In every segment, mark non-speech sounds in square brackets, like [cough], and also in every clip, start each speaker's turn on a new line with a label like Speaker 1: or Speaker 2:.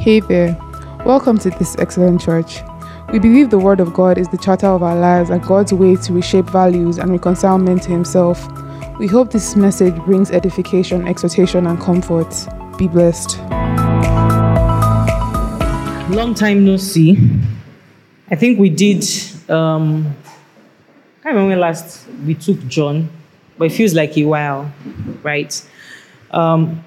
Speaker 1: Hey there. Welcome to this excellent church. We believe the Word of God is the charter of our lives and God's way to reshape values and reconcile men to Himself. We hope this message brings edification, exhortation, and comfort. Be blessed.
Speaker 2: Long time no see. I think we did. Um, I can't remember last we took John, but it feels like a while, right? Um,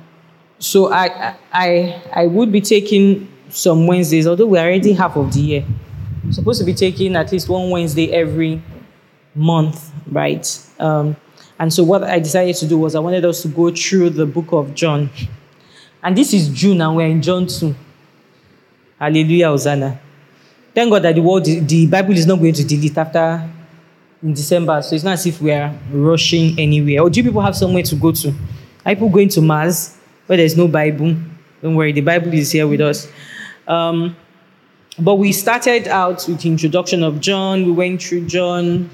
Speaker 2: so I, I, I would be taking some Wednesdays, although we're already half of the year. I'm supposed to be taking at least one Wednesday every month, right? Um, and so what I decided to do was I wanted us to go through the book of John. And this is June, and we're in John 2. Hallelujah, Hosanna. Thank God that the world, the Bible is not going to delete after in December. So it's not as if we are rushing anywhere. Or do people have somewhere to go to? Are people going to Mars where there's no Bible? Don't worry, the Bible is here with us. Um, but we started out with the introduction of John. We went through John.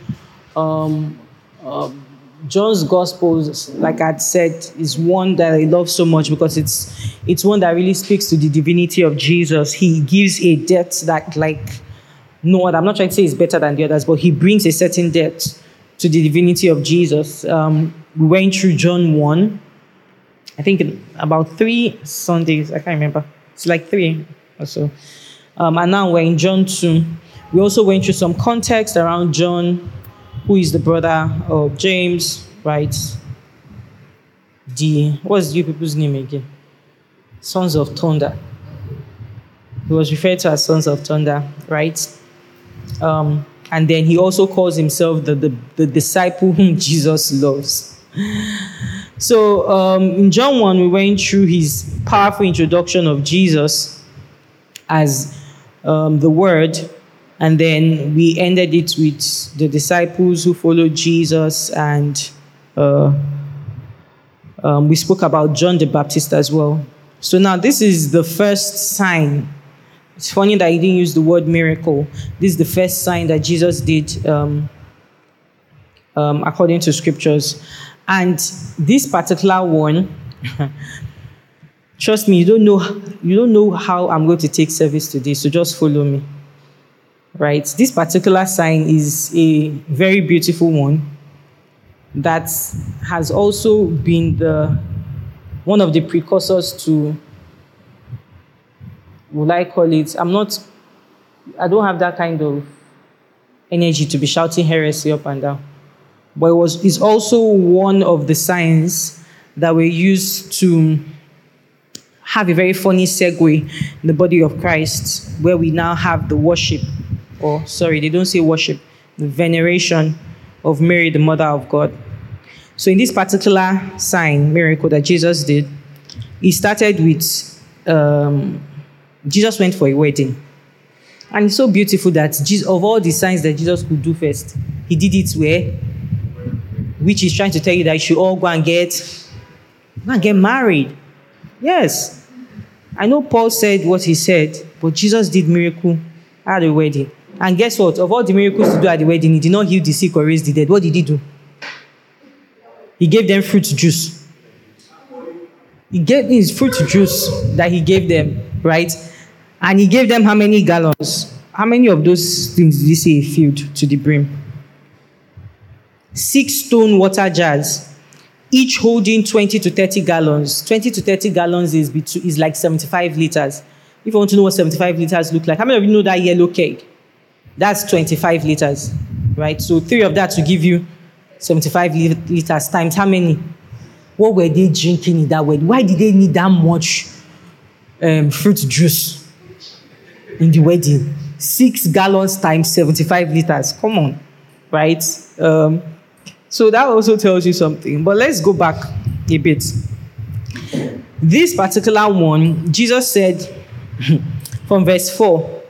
Speaker 2: Um, um, John's gospel, like I'd said, is one that I love so much because it's it's one that really speaks to the divinity of Jesus. He gives a depth that, like, no other. I'm not trying to say it's better than the others, but he brings a certain depth to the divinity of Jesus. Um, we went through John one. I think about three Sundays. I can't remember. It's like three or so. Um, and now we're in John 2. We also went through some context around John, who is the brother of James, right? The, what's you people's name again? Sons of Thunder. He was referred to as Sons of Thunder, right? Um, and then he also calls himself the, the, the disciple whom Jesus loves. So um, in John 1, we went through his powerful introduction of Jesus as um, the Word, and then we ended it with the disciples who followed Jesus, and uh, um, we spoke about John the Baptist as well. So now this is the first sign. It's funny that he didn't use the word miracle. This is the first sign that Jesus did um, um, according to scriptures. And this particular one, [laughs] trust me, you don't know you don't know how I'm going to take service today, so just follow me. Right? This particular sign is a very beautiful one that has also been the one of the precursors to will I call it? I'm not I don't have that kind of energy to be shouting heresy up and down but it was also one of the signs that we used to have a very funny segue in the body of Christ, where we now have the worship, or sorry, they don't say worship, the veneration of Mary, the mother of God. So, in this particular sign, miracle that Jesus did, he started with um, Jesus went for a wedding. And it's so beautiful that Jesus, of all the signs that Jesus could do first, he did it where which is trying to tell you that you should all go and get go and get married. Yes. I know Paul said what he said, but Jesus did miracle at the wedding. And guess what? Of all the miracles to do at the wedding, he did not heal the sick or raise the dead. What did he do? He gave them fruit juice. He gave his fruit juice that he gave them, right? And he gave them how many gallons? How many of those things did he say filled to the brim? Six stone water jars, each holding 20 to 30 gallons. 20 to 30 gallons is, is like 75 liters. If you want to know what 75 liters look like, how many of you know that yellow cake? That's 25 liters, right? So three of that to give you 75 liters times how many? What were they drinking in that wedding? Why did they need that much um, fruit juice in the wedding? Six gallons times 75 liters. Come on, right? Um, so that also tells you something. But let's go back a bit. This particular one, Jesus said [laughs] from verse 4.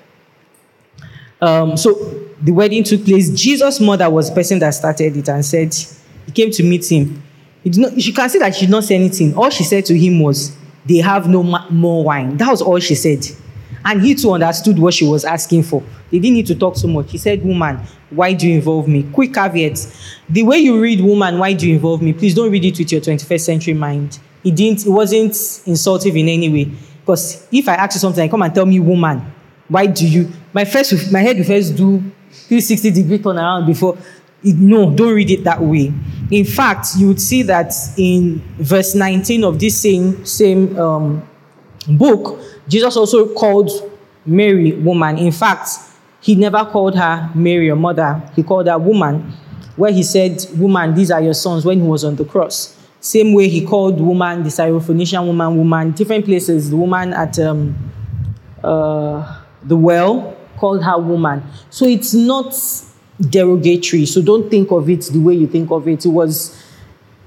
Speaker 2: Um, so the wedding took place. Jesus' mother was the person that started it and said, He came to meet him. Not, she can see that she did not say anything. All she said to him was, They have no ma- more wine. That was all she said. And he too understood what she was asking for. They didn't need to talk so much. He said, Woman, why do you involve me? Quick caveat. The way you read woman, why do you involve me? Please don't read it with your 21st century mind. It didn't, it wasn't insultive in any way. Because if I ask you something, come and tell me woman, why do you? My first, my head will first do 360 degree turn around before. No, don't read it that way. In fact, you would see that in verse 19 of this same same um, book, Jesus also called Mary woman. In fact, he never called her Mary or mother. He called her woman, where he said, "Woman, these are your sons." When he was on the cross. Same way he called woman, the Syrophoenician woman, woman, different places. The woman at um, uh, the well called her woman. So it's not derogatory. So don't think of it the way you think of it. It was,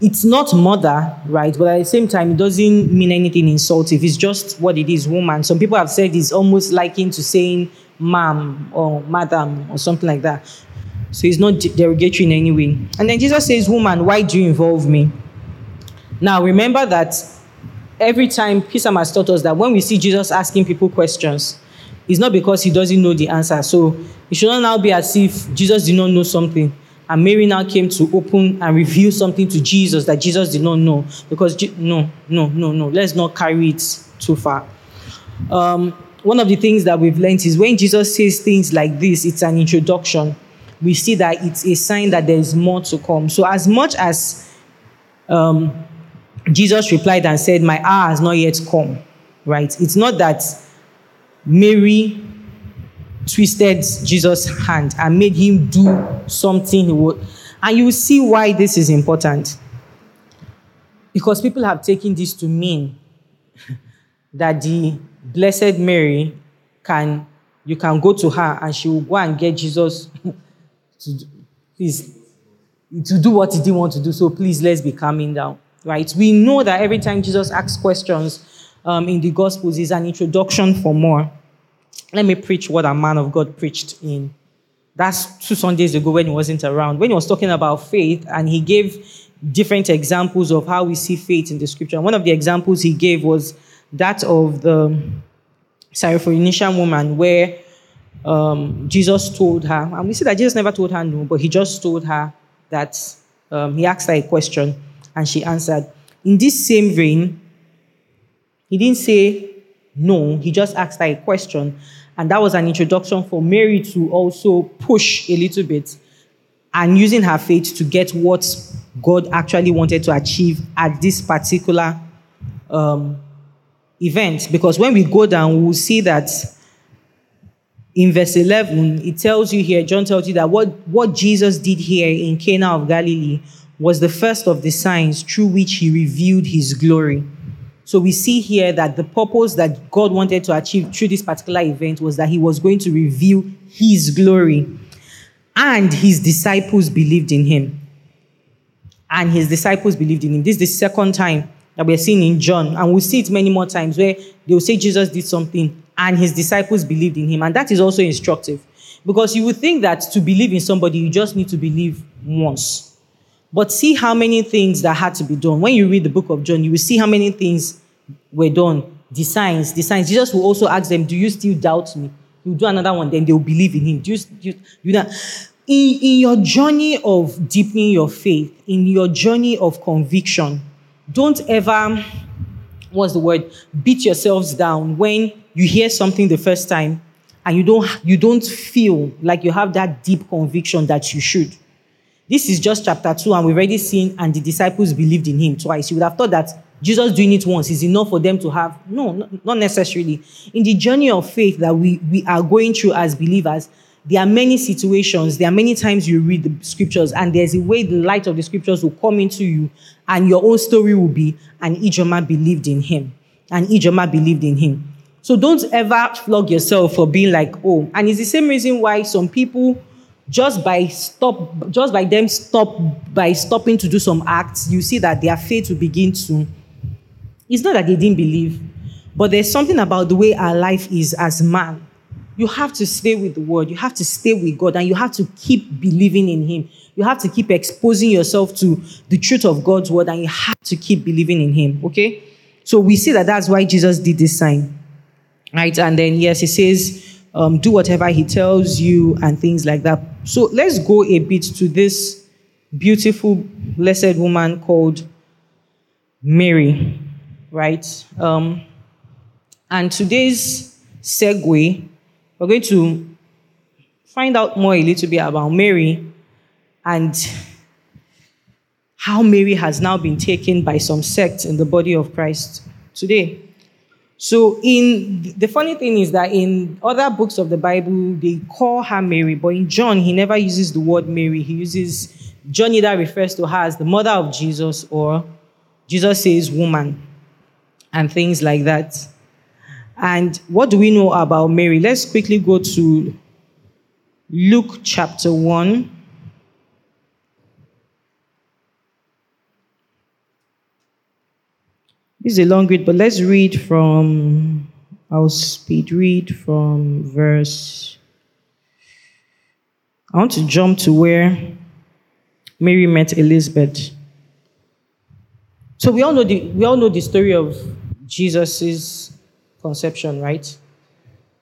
Speaker 2: it's not mother, right? But at the same time, it doesn't mean anything insultive. It's just what it is, woman. Some people have said it's almost likened to saying ma'am or madam or something like that. So it's not derogatory in any way. And then Jesus says, Woman, why do you involve me? Now, remember that every time Pisam has taught us that when we see Jesus asking people questions, it's not because he doesn't know the answer. So it should not now be as if Jesus did not know something. And Mary now came to open and reveal something to Jesus that Jesus did not know. Because, no, no, no, no. Let's not carry it too far. Um, one of the things that we've learned is when Jesus says things like this, it's an introduction. We see that it's a sign that there is more to come. So, as much as um, Jesus replied and said, My hour has not yet come, right? It's not that Mary twisted Jesus' hand and made him do something he would. And you see why this is important. Because people have taken this to mean [laughs] that the Blessed Mary can, you can go to her and she will go and get Jesus [laughs] to, please, to do what he didn't want to do. So please, let's be calming down right? We know that every time Jesus asks questions um, in the Gospels is an introduction for more. Let me preach what a man of God preached in. That's two Sundays ago when he wasn't around. When he was talking about faith, and he gave different examples of how we see faith in the scripture. And one of the examples he gave was that of the Syrophoenician woman, where um, Jesus told her, and we see that Jesus never told her no, but he just told her that um, he asked her a question and she answered. In this same vein, he didn't say no, he just asked her a question. And that was an introduction for Mary to also push a little bit and using her faith to get what God actually wanted to achieve at this particular um, event. Because when we go down, we'll see that in verse 11, it tells you here, John tells you that what, what Jesus did here in Cana of Galilee was the first of the signs through which he revealed his glory. So we see here that the purpose that God wanted to achieve through this particular event was that he was going to reveal his glory. And his disciples believed in him. And his disciples believed in him. This is the second time that we're seeing in John. And we'll see it many more times where they will say Jesus did something and his disciples believed in him. And that is also instructive. Because you would think that to believe in somebody, you just need to believe once. But see how many things that had to be done. When you read the book of John, you will see how many things were done. The signs, the signs. Jesus will also ask them, Do you still doubt me? You do another one, then they will believe in him. Do you, do you, do that? In, in your journey of deepening your faith, in your journey of conviction, don't ever, what's the word, beat yourselves down when you hear something the first time and you don't you don't feel like you have that deep conviction that you should. This is just chapter 2, and we've already seen, and the disciples believed in him twice. You would have thought that Jesus doing it once is enough for them to have. No, not necessarily. In the journey of faith that we, we are going through as believers, there are many situations, there are many times you read the scriptures, and there's a way the light of the scriptures will come into you, and your own story will be, and Ijeoma believed in him. And Ijeoma believed in him. So don't ever flog yourself for being like, oh, and it's the same reason why some people just by stop just by them stop by stopping to do some acts you see that their faith will begin to it's not that they didn't believe but there's something about the way our life is as man. You have to stay with the word. You have to stay with god and you have to keep believing in him. You have to keep exposing yourself to the truth of god's word and you have to keep believing in him okay? So we see that that's why jesus did this sign. Right? And then yes he says um, do whatever he tells you and things like that. So let's go a bit to this beautiful, blessed woman called Mary, right? Um, And today's segue, we're going to find out more a little bit about Mary and how Mary has now been taken by some sects in the body of Christ today. So, in the funny thing is that in other books of the Bible, they call her Mary, but in John, he never uses the word Mary. He uses John either refers to her as the mother of Jesus or Jesus says woman and things like that. And what do we know about Mary? Let's quickly go to Luke chapter 1. This is a long read, but let's read from, I'll speed read from verse. I want to jump to where Mary met Elizabeth. So we all know the, we all know the story of Jesus' conception, right?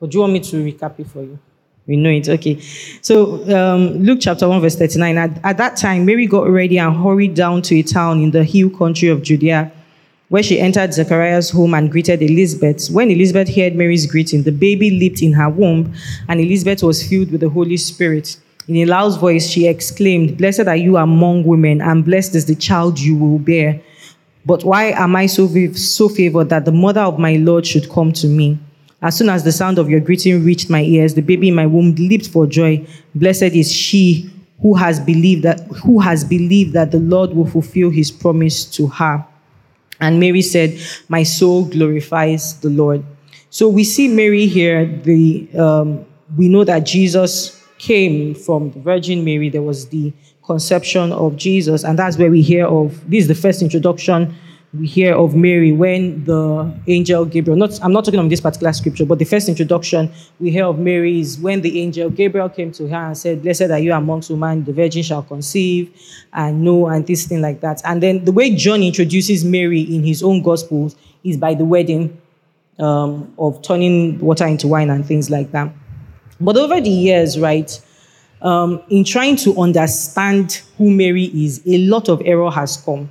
Speaker 2: But do you want me to recap it for you? We know it. Okay. So um, Luke chapter 1, verse 39. At, at that time, Mary got ready and hurried down to a town in the hill country of Judea where she entered Zechariah's home and greeted Elizabeth. When Elizabeth heard Mary's greeting, the baby leaped in her womb, and Elizabeth was filled with the Holy Spirit. In a loud voice, she exclaimed, Blessed are you among women, and blessed is the child you will bear. But why am I so, so favored that the mother of my Lord should come to me? As soon as the sound of your greeting reached my ears, the baby in my womb leaped for joy. Blessed is she who has believed that who has believed that the Lord will fulfill his promise to her. And Mary said, My soul glorifies the Lord. So we see Mary here. The, um, we know that Jesus came from the Virgin Mary. There was the conception of Jesus. And that's where we hear of this is the first introduction we hear of Mary when the angel Gabriel, not, I'm not talking on this particular scripture, but the first introduction we hear of Mary is when the angel Gabriel came to her and said, Blessed are you amongst women, the virgin shall conceive and know, and this thing like that. And then the way John introduces Mary in his own gospels is by the wedding um, of turning water into wine and things like that. But over the years, right, um, in trying to understand who Mary is, a lot of error has come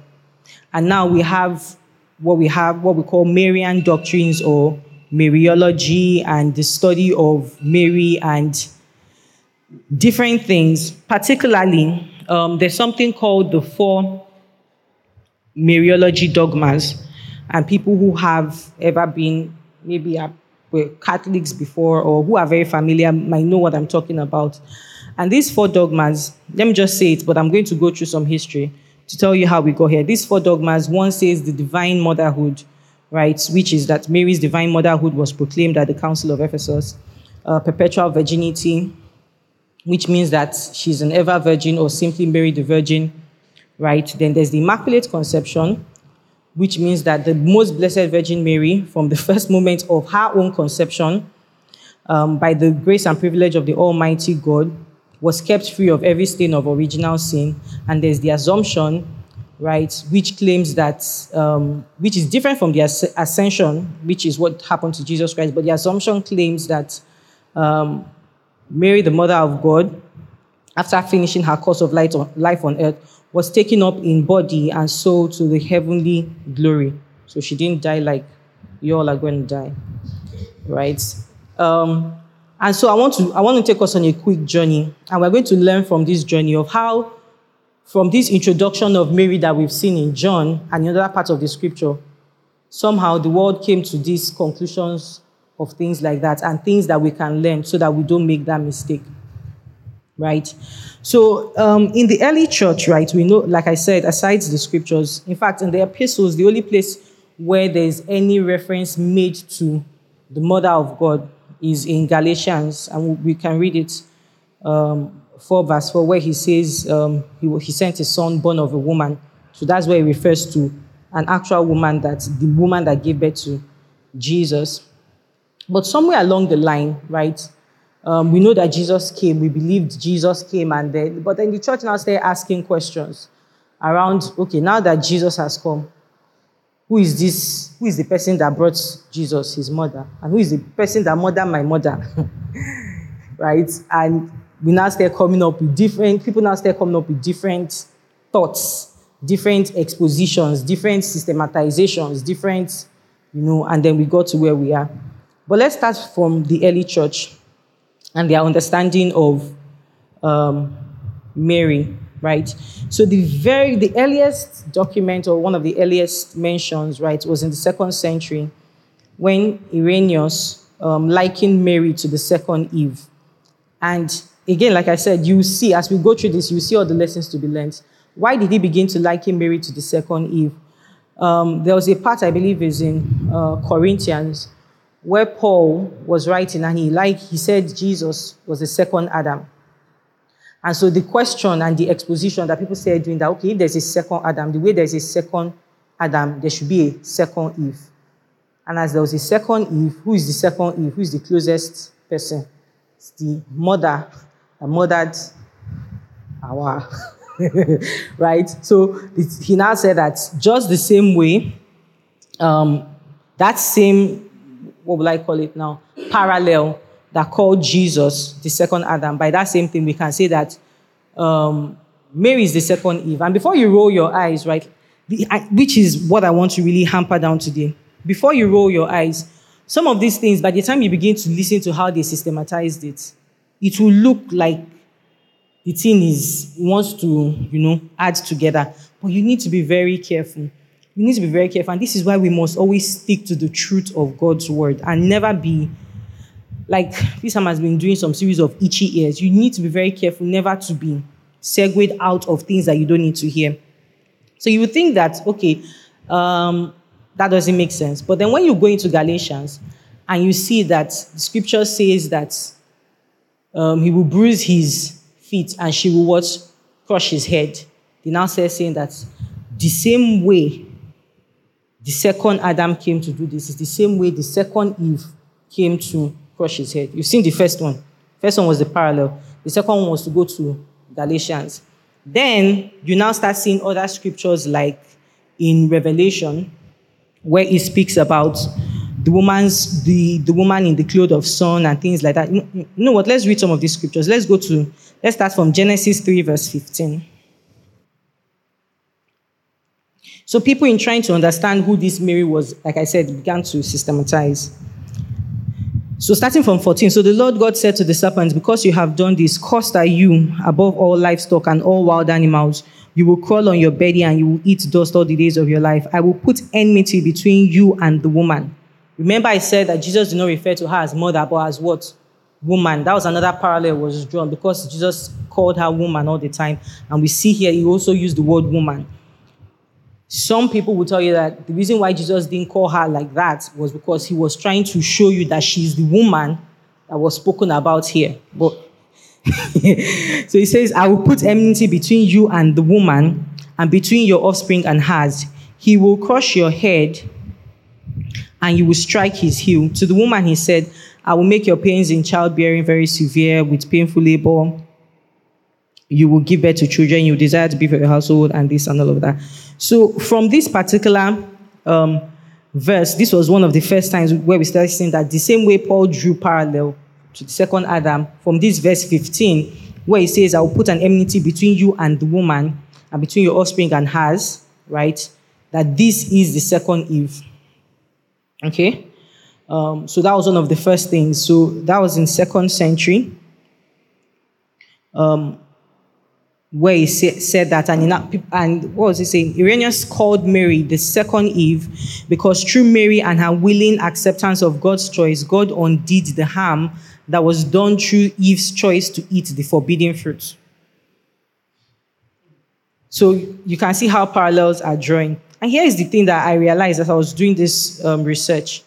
Speaker 2: and now we have what we have, what we call Marian doctrines or Mariology and the study of Mary and different things. Particularly, um, there's something called the four Mariology dogmas. And people who have ever been maybe were Catholics before or who are very familiar might know what I'm talking about. And these four dogmas, let me just say it, but I'm going to go through some history to tell you how we got here. These four dogmas one says the divine motherhood, right, which is that Mary's divine motherhood was proclaimed at the Council of Ephesus, uh, perpetual virginity, which means that she's an ever virgin or simply Mary the Virgin, right? Then there's the Immaculate Conception, which means that the most blessed Virgin Mary, from the [laughs] first moment of her own conception, um, by the grace and privilege of the Almighty God, was kept free of every stain of original sin. And there's the assumption, right, which claims that, um, which is different from the ascension, which is what happened to Jesus Christ, but the assumption claims that um, Mary, the mother of God, after finishing her course of life on, life on earth, was taken up in body and soul to the heavenly glory. So she didn't die like you all are going to die, right? Um, and so I want to I want to take us on a quick journey, and we're going to learn from this journey of how, from this introduction of Mary that we've seen in John and in other parts of the scripture, somehow the world came to these conclusions of things like that and things that we can learn so that we don't make that mistake. Right? So, um, in the early church, right, we know, like I said, aside the scriptures, in fact, in the epistles, the only place where there's any reference made to the mother of God is in Galatians, and we can read it um, 4 verse 4, where he says um, he, he sent his son born of a woman. So that's where he refers to an actual woman, that the woman that gave birth to Jesus. But somewhere along the line, right, um, we know that Jesus came, we believed Jesus came, and then, but then the church now started asking questions around, okay, now that Jesus has come, who is this? Who is the person that brought Jesus, his mother? And who is the person that murdered my mother? [laughs] right? And we now start coming up with different, people now start coming up with different thoughts, different expositions, different systematizations, different, you know, and then we got to where we are. But let's start from the early church and their understanding of um, Mary, right? So the very the earliest document or one of the earliest mentions, right, was in the second century when Irenaeus um, likened Mary to the second Eve. And again, like I said, you see as we go through this, you see all the lessons to be learned. Why did he begin to liken Mary to the second Eve? Um, there was a part I believe is in uh, Corinthians where Paul was writing, and he like he said Jesus was the second Adam. And so the question and the exposition that people said doing that, okay, if there's a second Adam, the way there's a second Adam, there should be a second Eve. And as there was a second Eve, who is the second Eve? Who is the closest person? It's the mother that murdered our [laughs] right? So he now said that just the same way, um, that same what will I call it now? Parallel that called Jesus the second Adam. By that same thing, we can say that um, Mary is the second Eve. And before you roll your eyes, right, which is what I want to really hamper down today, before you roll your eyes, some of these things, by the time you begin to listen to how they systematized it, it will look like the thing is wants to, you know, add together. But you need to be very careful You need to be very careful. And this is why we must always stick to the truth of God's word and never be like this time has been doing some series of itchy ears. You need to be very careful never to be segued out of things that you don't need to hear. So you would think that, okay, um, that doesn't make sense. But then when you go into Galatians and you see that the scripture says that um, he will bruise his feet and she will what? Crush his head. They now say saying that the same way the second Adam came to do this. is the same way the second Eve came to crush his head. You've seen the first one. First one was the parallel. The second one was to go to Galatians. Then you now start seeing other scriptures like in Revelation, where it speaks about the woman's the, the woman in the cloth of sun and things like that. You know what? Let's read some of these scriptures. Let's go to let's start from Genesis 3, verse 15. So people in trying to understand who this Mary was, like I said, began to systematize. So starting from 14, so the Lord God said to the serpent, Because you have done this, cursed are you above all livestock and all wild animals. You will crawl on your belly and you will eat dust all the days of your life. I will put enmity between you and the woman. Remember, I said that Jesus did not refer to her as mother, but as what? Woman. That was another parallel was drawn because Jesus called her woman all the time. And we see here he also used the word woman. Some people will tell you that the reason why Jesus didn't call her like that was because he was trying to show you that she's the woman that was spoken about here. But [laughs] so he says, I will put enmity between you and the woman, and between your offspring and hers. He will crush your head, and you will strike his heel. To the woman, he said, I will make your pains in childbearing very severe with painful labor. You will give birth to children, you desire to be for your household, and this and all of that. So, from this particular um, verse, this was one of the first times where we started seeing that the same way Paul drew parallel to the second Adam, from this verse 15, where he says, I will put an enmity between you and the woman, and between your offspring and hers, right? That this is the second Eve. Okay? Um, so that was one of the first things. So that was in second century. Um, where he said that, and, and what was he saying? Irenaeus called Mary the second Eve because through Mary and her willing acceptance of God's choice, God undid the harm that was done through Eve's choice to eat the forbidden fruit. So you can see how parallels are drawing. And here is the thing that I realized as I was doing this um, research.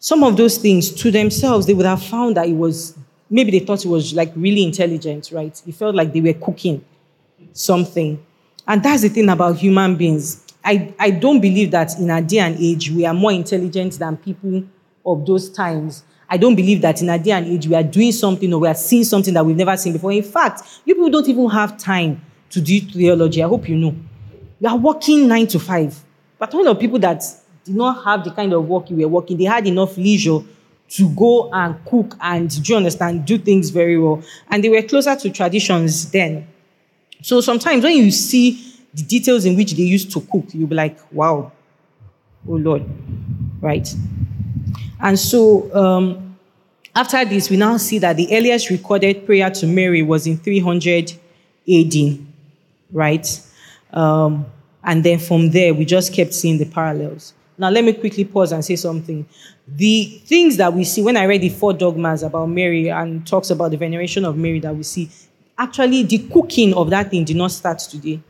Speaker 2: Some of those things to themselves, they would have found that it was maybe they thought it was like really intelligent, right? It felt like they were cooking something. And that's the thing about human beings. I, I don't believe that in our day and age we are more intelligent than people of those times. I don't believe that in our day and age we are doing something or we are seeing something that we've never seen before. In fact, you people don't even have time to do theology. I hope you know. You are working nine to five. But one of people that did not have the kind of work you were working, they had enough leisure to go and cook and, do you understand, do things very well. And they were closer to traditions then. So sometimes when you see the details in which they used to cook, you'll be like, wow, oh Lord, right? And so, um, after this, we now see that the earliest recorded prayer to Mary was in 300 AD, right? Um, and then from there, we just kept seeing the parallels. Now, let me quickly pause and say something. The things that we see, when I read the four dogmas about Mary and talks about the veneration of Mary that we see, actually, the cooking of that thing did not start today.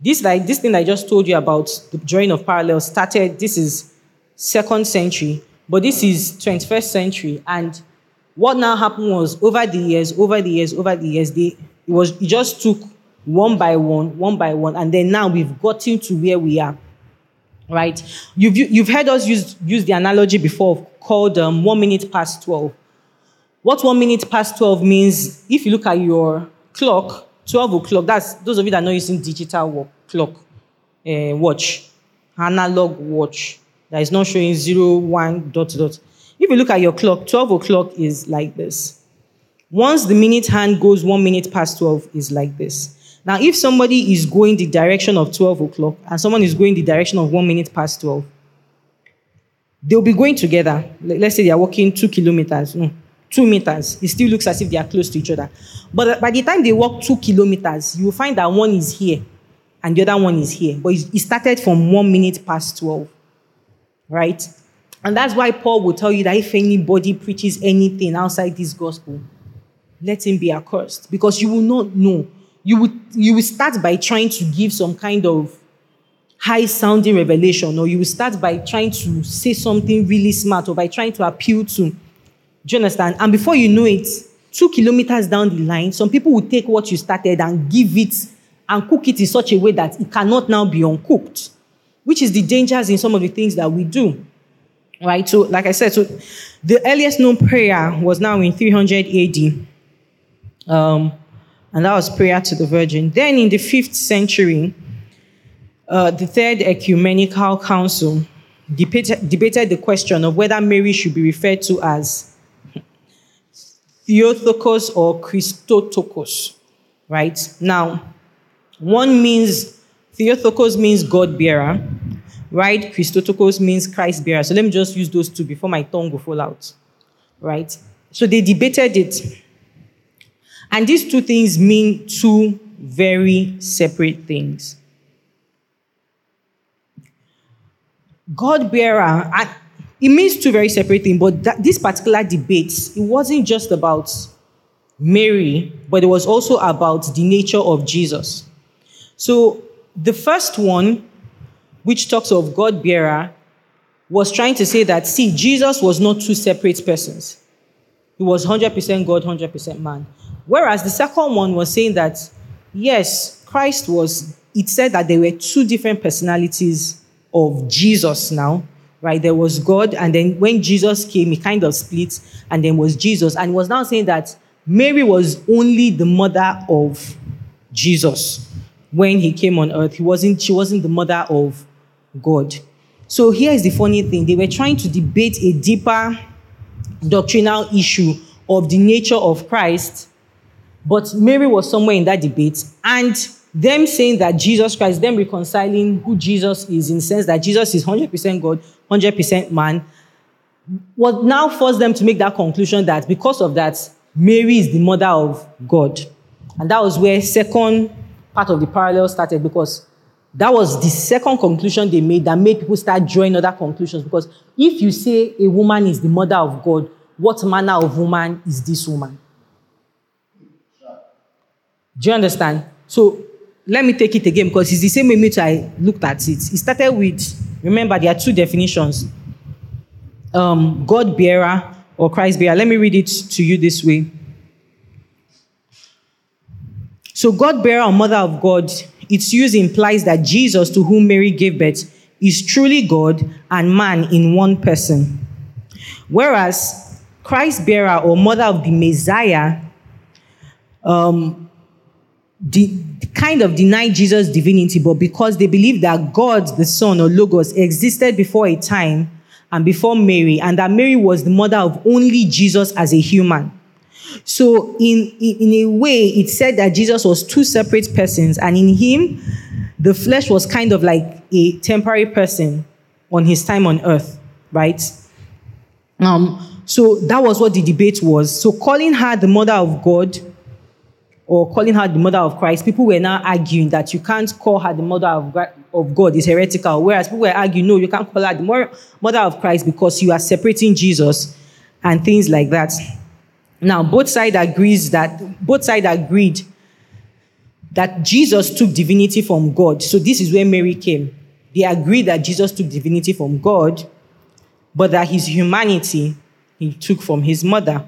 Speaker 2: This, like, this thing I just told you about, the drawing of parallels, started, this is second century, but this is 21st century. And what now happened was, over the years, over the years, over the years, they, it, was, it just took one by one, one by one, and then now we've gotten to where we are right? You've, you've heard us use, use the analogy before called um, one minute past 12. What one minute past 12 means, if you look at your clock, 12 o'clock, that's those of you that not using digital clock, uh, watch, analog watch, that is not showing zero, one, dot, dot. If you look at your clock, 12 o'clock is like this. Once the minute hand goes one minute past 12, is like this. Now, if somebody is going the direction of 12 o'clock and someone is going the direction of one minute past 12, they'll be going together. Let's say they are walking two kilometers, no, two meters. It still looks as if they are close to each other. But by the time they walk two kilometers, you will find that one is here and the other one is here. But it started from one minute past 12, right? And that's why Paul will tell you that if anybody preaches anything outside this gospel, let him be accursed because you will not know you would you will start by trying to give some kind of high sounding revelation or you will start by trying to say something really smart or by trying to appeal to do you understand and before you know it two kilometers down the line some people will take what you started and give it and cook it in such a way that it cannot now be uncooked which is the dangers in some of the things that we do right so like i said so the earliest known prayer was now in 300 ad um, and that was prayer to the Virgin. Then in the fifth century, uh, the Third Ecumenical Council debated, debated the question of whether Mary should be referred to as Theotokos or Christotokos, right? Now, one means, Theotokos means God bearer, right? Christotokos means Christ bearer. So let me just use those two before my tongue will fall out, right? So they debated it. And these two things mean two very separate things. God bearer, it means two very separate things, but that, this particular debate, it wasn't just about Mary, but it was also about the nature of Jesus. So the first one, which talks of God bearer, was trying to say that, see, Jesus was not two separate persons. He was 100% God, 100% man. Whereas the second one was saying that, yes, Christ was, it said that there were two different personalities of Jesus now, right? There was God, and then when Jesus came, he kind of split, and then was Jesus. And was now saying that Mary was only the mother of Jesus when he came on earth. He wasn't, she wasn't the mother of God. So here is the funny thing. They were trying to debate a deeper doctrinal issue of the nature of Christ but Mary was somewhere in that debate, and them saying that Jesus Christ, them reconciling who Jesus is in the sense that Jesus is 100% God, 100% man, what now forced them to make that conclusion that because of that, Mary is the mother of God. And that was where second part of the parallel started because that was the second conclusion they made that made people start drawing other conclusions. Because if you say a woman is the mother of God, what manner of woman is this woman? Do you understand? So let me take it again because it's the same image I looked at it. It started with, remember, there are two definitions um, God bearer or Christ bearer. Let me read it to you this way. So, God bearer or mother of God, its use implies that Jesus, to whom Mary gave birth, is truly God and man in one person. Whereas Christ bearer or mother of the Messiah um, de- kind of deny Jesus' divinity, but because they believe that God, the Son or Logos, existed before a time and before Mary, and that Mary was the mother of only Jesus as a human. So, in, in, a way, it said that Jesus was two separate persons, and in him, the flesh was kind of like a temporary person on his time on earth, right? Um, so that was what the debate was. So calling her the mother of God or calling her the mother of Christ, people were now arguing that you can't call her the mother of, of God is heretical. Whereas people were arguing, no, you can't call her the mother of Christ because you are separating Jesus and things like that. Now, both sides agrees that both sides agreed that Jesus took divinity from God. So this is where Mary came. They agreed that Jesus took divinity from God, but that his humanity he took from his mother.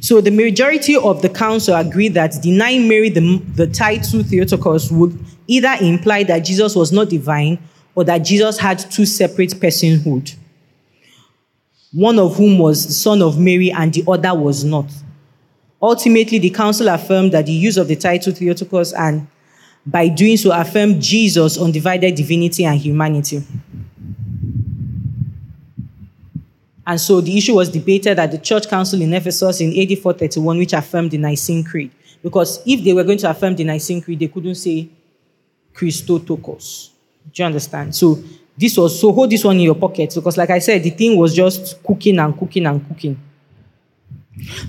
Speaker 2: So the majority of the council agreed that denying Mary the, the title Theotokos would either imply that Jesus was not divine or that Jesus had two separate personhood, one of whom was the son of Mary and the other was not. Ultimately, the council affirmed that the use of the title Theotokos and by doing so affirmed Jesus' undivided divinity and humanity. And so the issue was debated at the church council in Ephesus in AD 431, which affirmed the Nicene Creed. Because if they were going to affirm the Nicene Creed, they couldn't say Christotokos. Do you understand? So this was so hold this one in your pocket because, like I said, the thing was just cooking and cooking and cooking.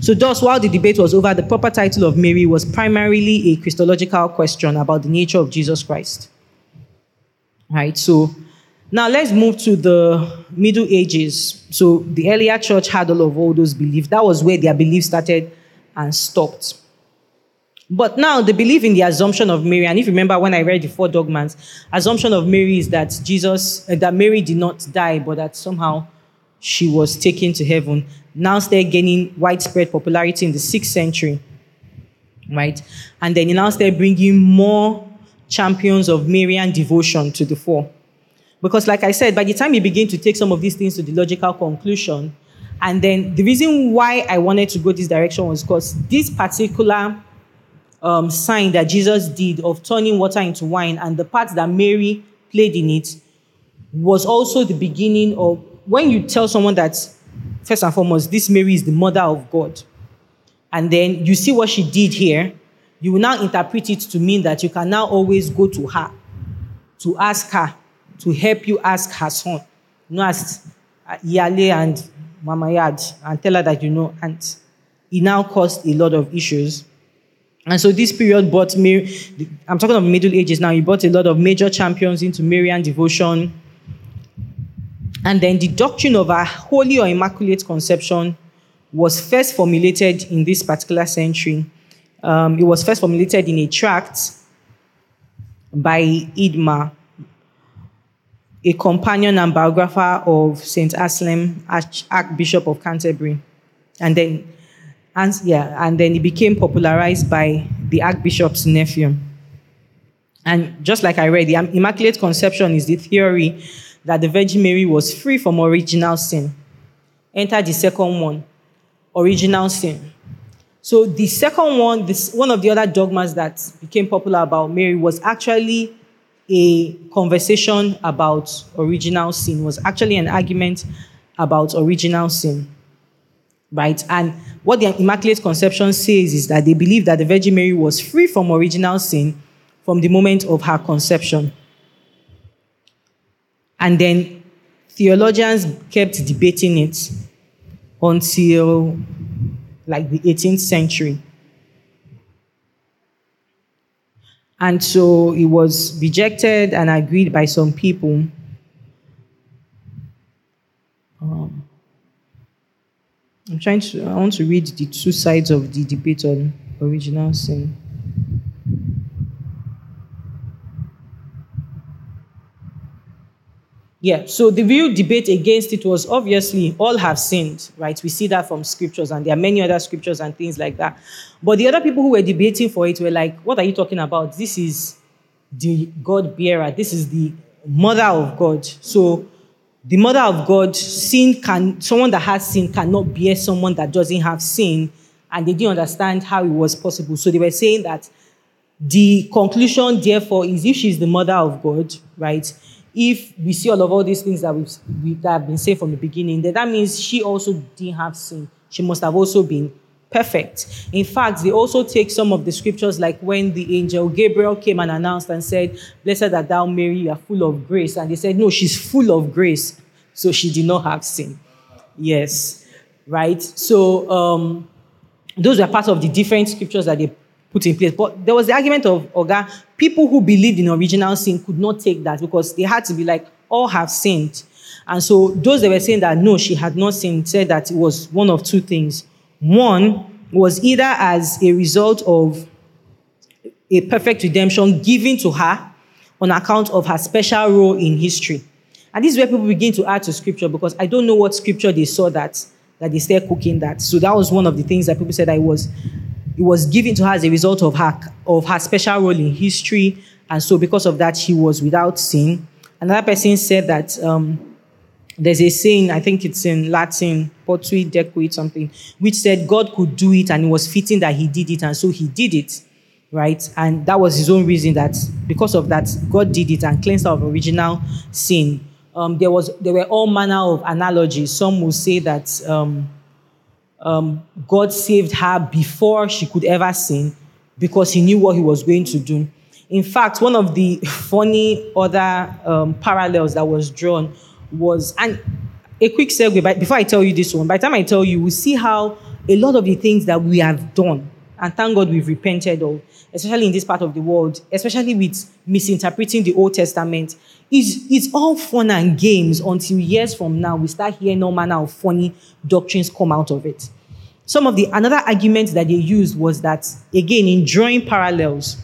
Speaker 2: So, thus, while the debate was over, the proper title of Mary was primarily a Christological question about the nature of Jesus Christ. Right? So, now let's move to the Middle Ages. So the earlier church had all of all those beliefs. That was where their beliefs started and stopped. But now they believe in the assumption of Mary. And if you remember when I read the four dogmas, assumption of Mary is that Jesus, uh, that Mary did not die, but that somehow she was taken to heaven. Now they're gaining widespread popularity in the sixth century, right? And then now they're bringing more champions of Marian devotion to the fore. Because, like I said, by the time you begin to take some of these things to the logical conclusion, and then the reason why I wanted to go this direction was because this particular um, sign that Jesus did of turning water into wine and the part that Mary played in it was also the beginning of when you tell someone that, first and foremost, this Mary is the mother of God, and then you see what she did here, you will now interpret it to mean that you can now always go to her to ask her to help you ask her son. Know, ask Yale and Mama Yad and tell her that you know. And it now caused a lot of issues. And so this period brought me, I'm talking of Middle Ages now, it brought a lot of major champions into Marian devotion. And then the doctrine of a holy or immaculate conception was first formulated in this particular century. Um, it was first formulated in a tract by Eadmer a companion and biographer of St. Anselm, Archbishop of Canterbury. And then, and, yeah, and then he became popularized by the Archbishop's nephew. And just like I read, the Immaculate Conception is the theory that the Virgin Mary was free from original sin. Enter the second one, original sin. So the second one, this, one of the other dogmas that became popular about Mary was actually a conversation about original sin, was actually an argument about original sin. Right? And what the Immaculate Conception says is that they believe that the Virgin Mary was free from original sin from the moment of her conception. And then theologians kept debating it until like the 18th century. And so it was rejected and agreed by some people. Um, I'm trying to, I want to read the two sides of the debate on original sin. Yeah, so the real debate against it was obviously all have sinned, right? We see that from scriptures, and there are many other scriptures and things like that. But the other people who were debating for it were like, what are you talking about? This is the God bearer, this is the mother of God. So the mother of God, sin can, someone that has sin cannot bear someone that doesn't have sin. And they didn't understand how it was possible. So they were saying that the conclusion, therefore, is if she's the mother of God, right? If we see all of all these things that we've we, that have been said from the beginning, then that means she also didn't have sin. She must have also been perfect. In fact, they also take some of the scriptures, like when the angel Gabriel came and announced and said, Blessed art thou, Mary, you are full of grace. And they said, No, she's full of grace. So she did not have sin. Yes, right. So um, those were part of the different scriptures that they put in place. But there was the argument of Oga, people who believed in original sin could not take that because they had to be like, all have sinned. And so those that were saying that no, she had not sinned said that it was one of two things. One was either as a result of a perfect redemption given to her on account of her special role in history. And this is where people begin to add to scripture because I don't know what scripture they saw that that they started cooking that. So that was one of the things that people said I was it was given to her as a result of her of her special role in history, and so because of that she was without sin. Another person said that um, there's a saying, I think it's in Latin, potuit decuit something, which said God could do it and it was fitting that he did it, and so he did it, right? And that was his own reason that because of that, God did it and cleansed of original sin. Um, there was there were all manner of analogies. Some will say that um, um, God saved her before she could ever sin because he knew what he was going to do. In fact, one of the [laughs] funny other um, parallels that was drawn was, and a quick segue, but before I tell you this one, by the time I tell you, we see how a lot of the things that we have done, and thank God we've repented of, especially in this part of the world, especially with misinterpreting the Old Testament, is it's all fun and games until years from now we start hearing all manner of funny doctrines come out of it. Some of the another argument that they used was that again in drawing parallels,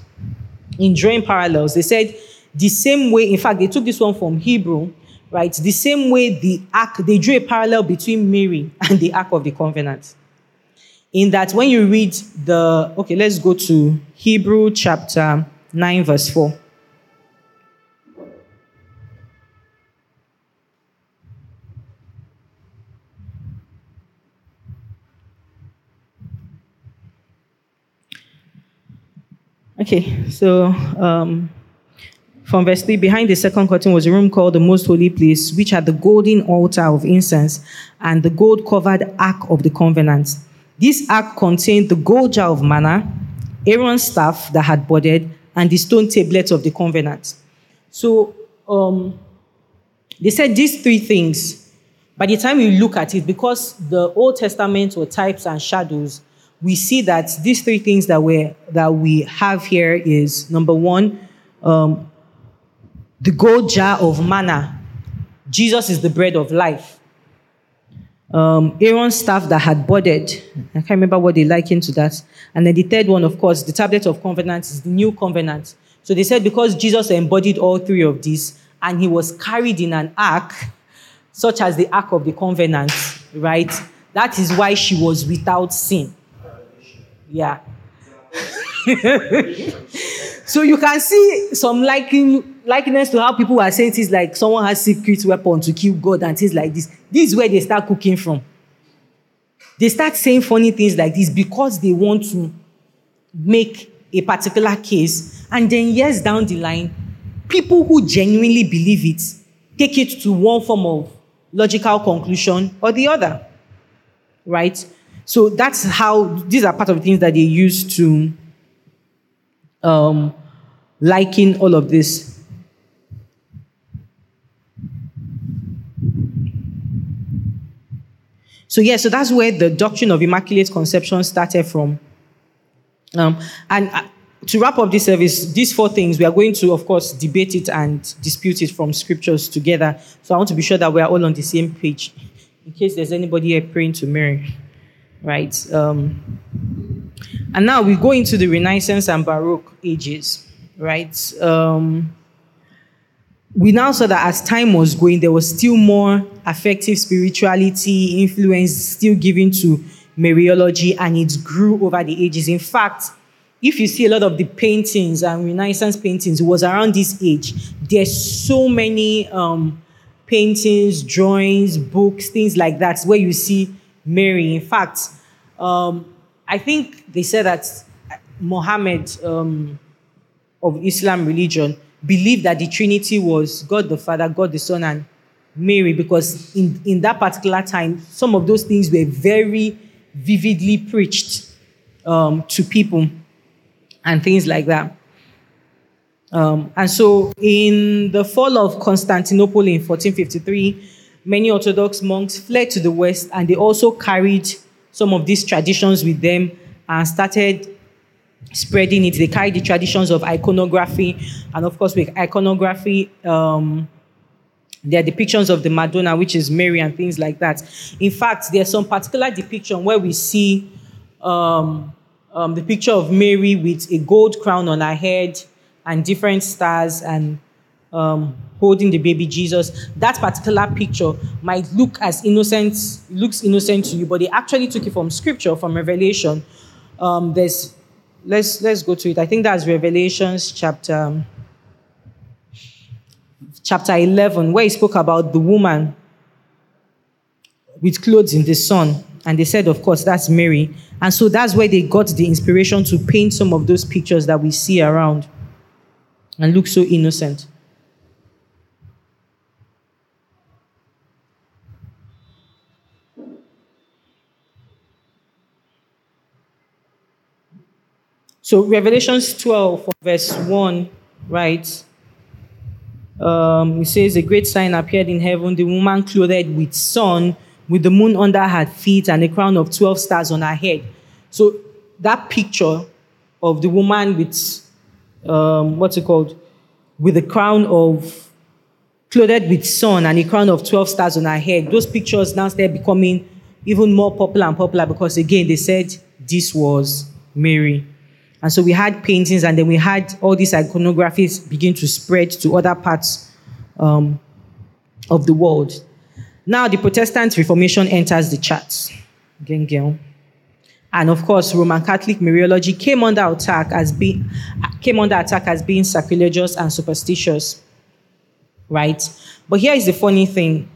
Speaker 2: in drawing parallels, they said the same way. In fact, they took this one from Hebrew right? The same way the ark, they drew a parallel between Mary [laughs] and the ark of the covenant. In that, when you read the, okay, let's go to Hebrew chapter 9, verse 4. Okay, so um, from verse 3 Behind the second curtain was a room called the Most Holy Place, which had the golden altar of incense and the gold covered ark of the covenant. This ark contained the gold jar of manna, Aaron's staff that had budded, and the stone tablets of the covenant. So um, they said these three things. By the time you look at it, because the Old Testament were types and shadows, we see that these three things that we that we have here is number one, um, the gold jar of manna. Jesus is the bread of life. Um, Aaron's staff that had budded. I can't remember what they likened to that. And then the third one, of course, the tablet of covenant is the new covenant. So they said because Jesus embodied all three of these and he was carried in an ark, such as the ark of the covenant, right? That is why she was without sin. Yeah. so you can see some liking, likeness to how people are saying things like someone has secret weapon to kill God and things like this. This is where they start cooking from. They start saying funny things like this because they want to make a particular case. And then years down the line, people who genuinely believe it take it to one form of logical conclusion or the other. Right? So that's how these are part of the things that they use to um, liking all of this. So, yeah, so that's where the doctrine of Immaculate Conception started from. Um, and uh, to wrap up this service, these four things, we are going to, of course, debate it and dispute it from scriptures together. So, I want to be sure that we are all on the same page in case there's anybody here praying to Mary. Right? Um, and now we go into the Renaissance and Baroque ages, right? Um, we now saw that as time was going, there was still more affective spirituality influence still given to Mariology, and it grew over the ages. In fact, if you see a lot of the paintings and Renaissance paintings, it was around this age. There's so many um, paintings, drawings, books, things like that, where you see Mary. In fact, um, I think they said that Muhammad um, of Islam religion believed that the Trinity was God the Father, God the Son, and Mary, because in, in that particular time, some of those things were very vividly preached um, to people and things like that. Um, and so, in the fall of Constantinople in 1453, many Orthodox monks fled to the West and they also carried some of these traditions with them and started spreading it. They carried the traditions of iconography, and of course, with iconography, um, there are depictions of the Madonna, which is Mary, and things like that. In fact, there's some particular depiction where we see um, um, the picture of Mary with a gold crown on her head and different stars and um, holding the baby Jesus. That particular picture might look as innocent, looks innocent to you, but they actually took it from scripture, from Revelation. Um, there's let's let's go to it. I think that's Revelations chapter chapter 11, where he spoke about the woman with clothes in the sun. And they said, of course, that's Mary. And so that's where they got the inspiration to paint some of those pictures that we see around and look so innocent. So Revelations 12, verse 1, right? Um, it says, A great sign appeared in heaven, the woman clothed with sun, with the moon under her feet, and a crown of 12 stars on her head. So that picture of the woman with, um, what's it called? With a crown of, clothed with sun and a crown of 12 stars on her head, those pictures now start becoming even more popular and popular because, again, they said this was Mary. And so we had paintings, and then we had all these iconographies begin to spread to other parts um, of the world. Now, the Protestant Reformation enters the charts. And of course, Roman Catholic Mariology came under attack as being came under attack as being sacrilegious and superstitious. Right? But here is the funny thing.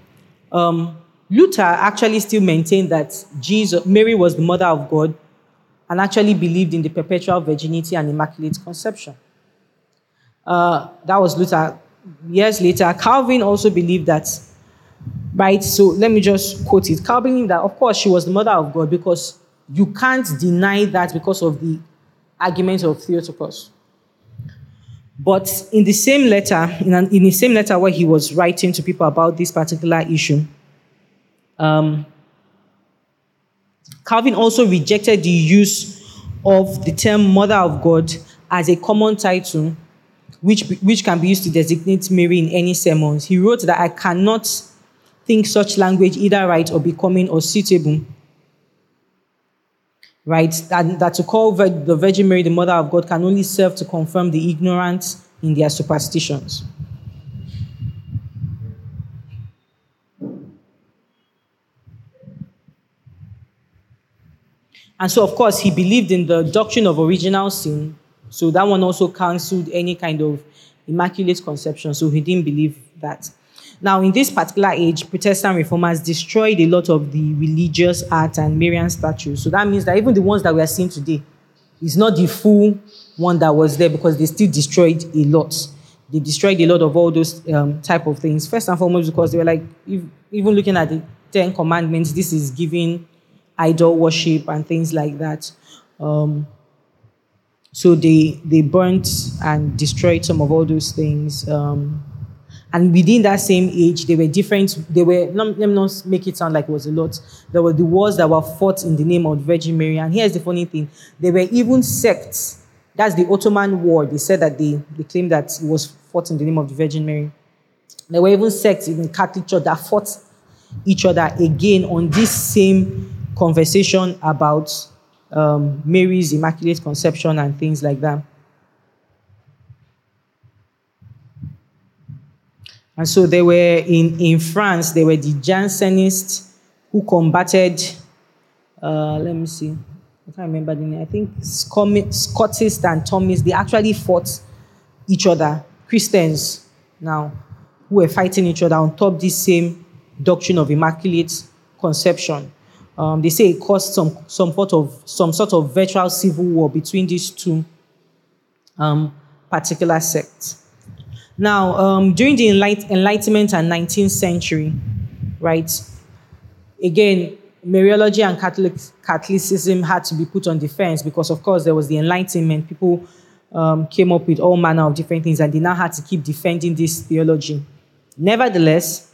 Speaker 2: Um, Luther actually still maintained that Jesus, Mary was the mother of God, and actually believed in the perpetual virginity and immaculate conception. Uh, that was Luther. Years later, Calvin also believed that, right? So let me just quote it. Calvin believed that, of course, she was the mother of God because you can't deny that because of the arguments of Theotokos. But in the same letter, in, an, in the same letter where he was writing to people about this particular issue, um, Calvin also rejected the use of the term Mother of God as a common title, which, which can be used to designate Mary in any sermons. He wrote that I cannot think such language either right or becoming or suitable. Right? That, that to call the Virgin Mary the Mother of God can only serve to confirm the ignorant in their superstitions. And so, of course, he believed in the doctrine of original sin. So that one also cancelled any kind of immaculate conception. So he didn't believe that. Now, in this particular age, Protestant reformers destroyed a lot of the religious art and Marian statues. So that means that even the ones that we are seeing today is not the full one that was there because they still destroyed a lot. They destroyed a lot of all those um, type of things. First and foremost, because they were like, if, even looking at the Ten Commandments, this is giving idol worship and things like that. Um, so they they burnt and destroyed some of all those things. Um, and within that same age, they were different. They were let me not make it sound like it was a lot. There were the wars that were fought in the name of Virgin Mary. And here's the funny thing: there were even sects. That's the Ottoman War. They said that they they claimed that it was fought in the name of the Virgin Mary. There were even sects in the Catholic Church that fought each other again on this same conversation about um, Mary's Immaculate Conception and things like that. And so they were in, in France, they were the Jansenists who combated, uh, let me see, I can't remember the name. I think Scotists and Thomists, they actually fought each other, Christians now, who were fighting each other on top this same doctrine of Immaculate Conception. Um, they say it caused some, some, sort of, some sort of virtual civil war between these two um, particular sects. Now, um, during the Enlightenment and 19th century, right, again, Mariology and Catholic, Catholicism had to be put on defense because, of course, there was the Enlightenment. People um, came up with all manner of different things and they now had to keep defending this theology. Nevertheless,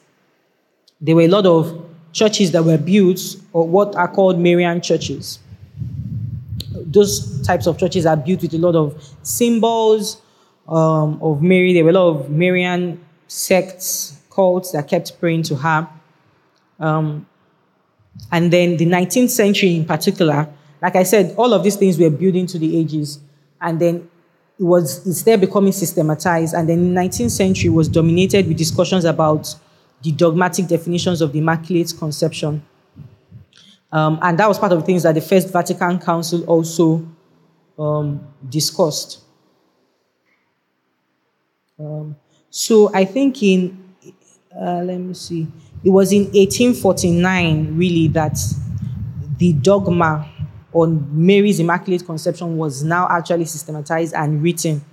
Speaker 2: there were a lot of churches that were built, or what are called Marian churches. Those types of churches are built with a lot of symbols um, of Mary. There were a lot of Marian sects, cults that kept praying to her. Um, and then the 19th century in particular, like I said, all of these things were building to the ages. And then it was it's there becoming systematized. And then the 19th century was dominated with discussions about the dogmatic definitions of the Immaculate Conception. Um, and that was part of the things that the First Vatican Council also um, discussed. Um, so I think in, uh, let me see, it was in 1849 really that the dogma on Mary's Immaculate Conception was now actually systematized and written.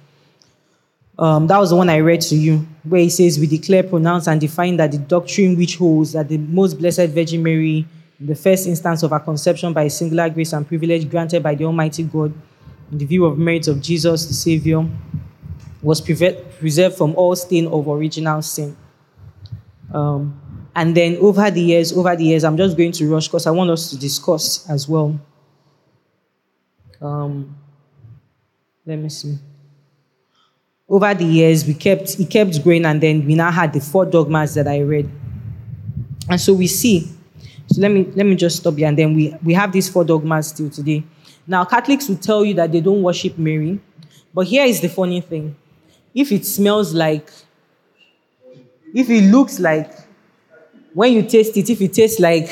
Speaker 2: Um, that was the one I read to you, where it says, We declare, pronounce, and define that the doctrine which holds that the most blessed Virgin Mary, in the first instance of her conception by singular grace and privilege granted by the Almighty God, in the view of merit of Jesus the Savior, was preserved from all stain of original sin. Um, and then over the years, over the years, I'm just going to rush because I want us to discuss as well. Um, let me see. Over the years, we kept it kept growing, and then we now had the four dogmas that I read. And so we see. So let me let me just stop here, and then we we have these four dogmas still today. Now Catholics will tell you that they don't worship Mary, but here is the funny thing: if it smells like, if it looks like, when you taste it, if it tastes like,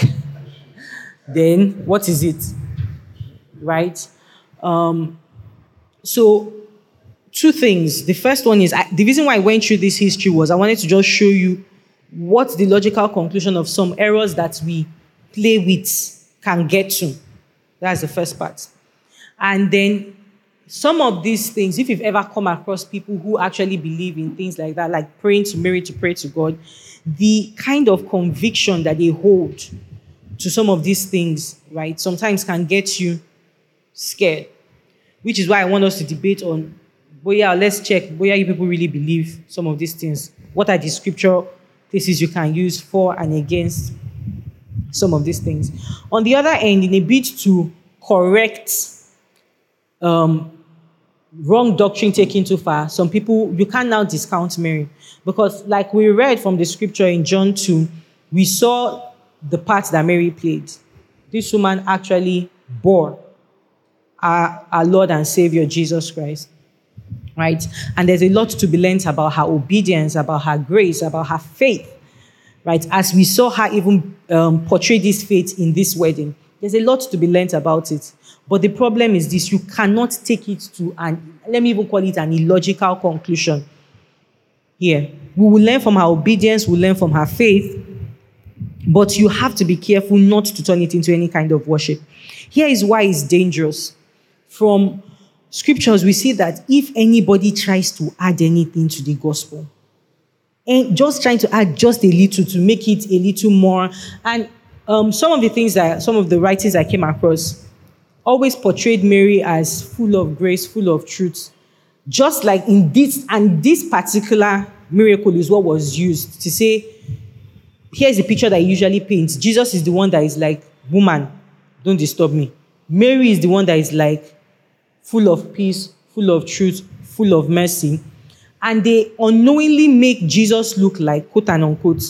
Speaker 2: [laughs] then what is it? Right? Um, so, two things. The first one is I, the reason why I went through this history was I wanted to just show you what the logical conclusion of some errors that we play with can get to. That's the first part. And then some of these things, if you've ever come across people who actually believe in things like that, like praying to Mary to pray to God, the kind of conviction that they hold to some of these things, right, sometimes can get you scared. Which is why I want us to debate on, but yeah, let's check whether you people really believe some of these things. What are the scripture places you can use for and against some of these things? On the other end, in a bid to correct um, wrong doctrine taken too far, some people, you can now discount Mary. Because, like we read from the scripture in John 2, we saw the part that Mary played. This woman actually bore our, our Lord and Savior Jesus Christ. Right? And there's a lot to be learned about her obedience, about her grace, about her faith. Right? As we saw her even um, portray this faith in this wedding, there's a lot to be learned about it. But the problem is this you cannot take it to an, let me even call it an illogical conclusion. Here, we will learn from her obedience, we'll learn from her faith, but you have to be careful not to turn it into any kind of worship. Here is why it's dangerous from scriptures, we see that if anybody tries to add anything to the gospel, and just trying to add just a little to make it a little more, and um, some of the things that some of the writings I came across always portrayed Mary as full of grace, full of truth. Just like in this, and this particular miracle is what was used to say, here's a picture that he usually paints. Jesus is the one that is like, woman, don't disturb me. Mary is the one that is like, full of peace, full of truth, full of mercy. And they unknowingly make Jesus look like, quote and unquote,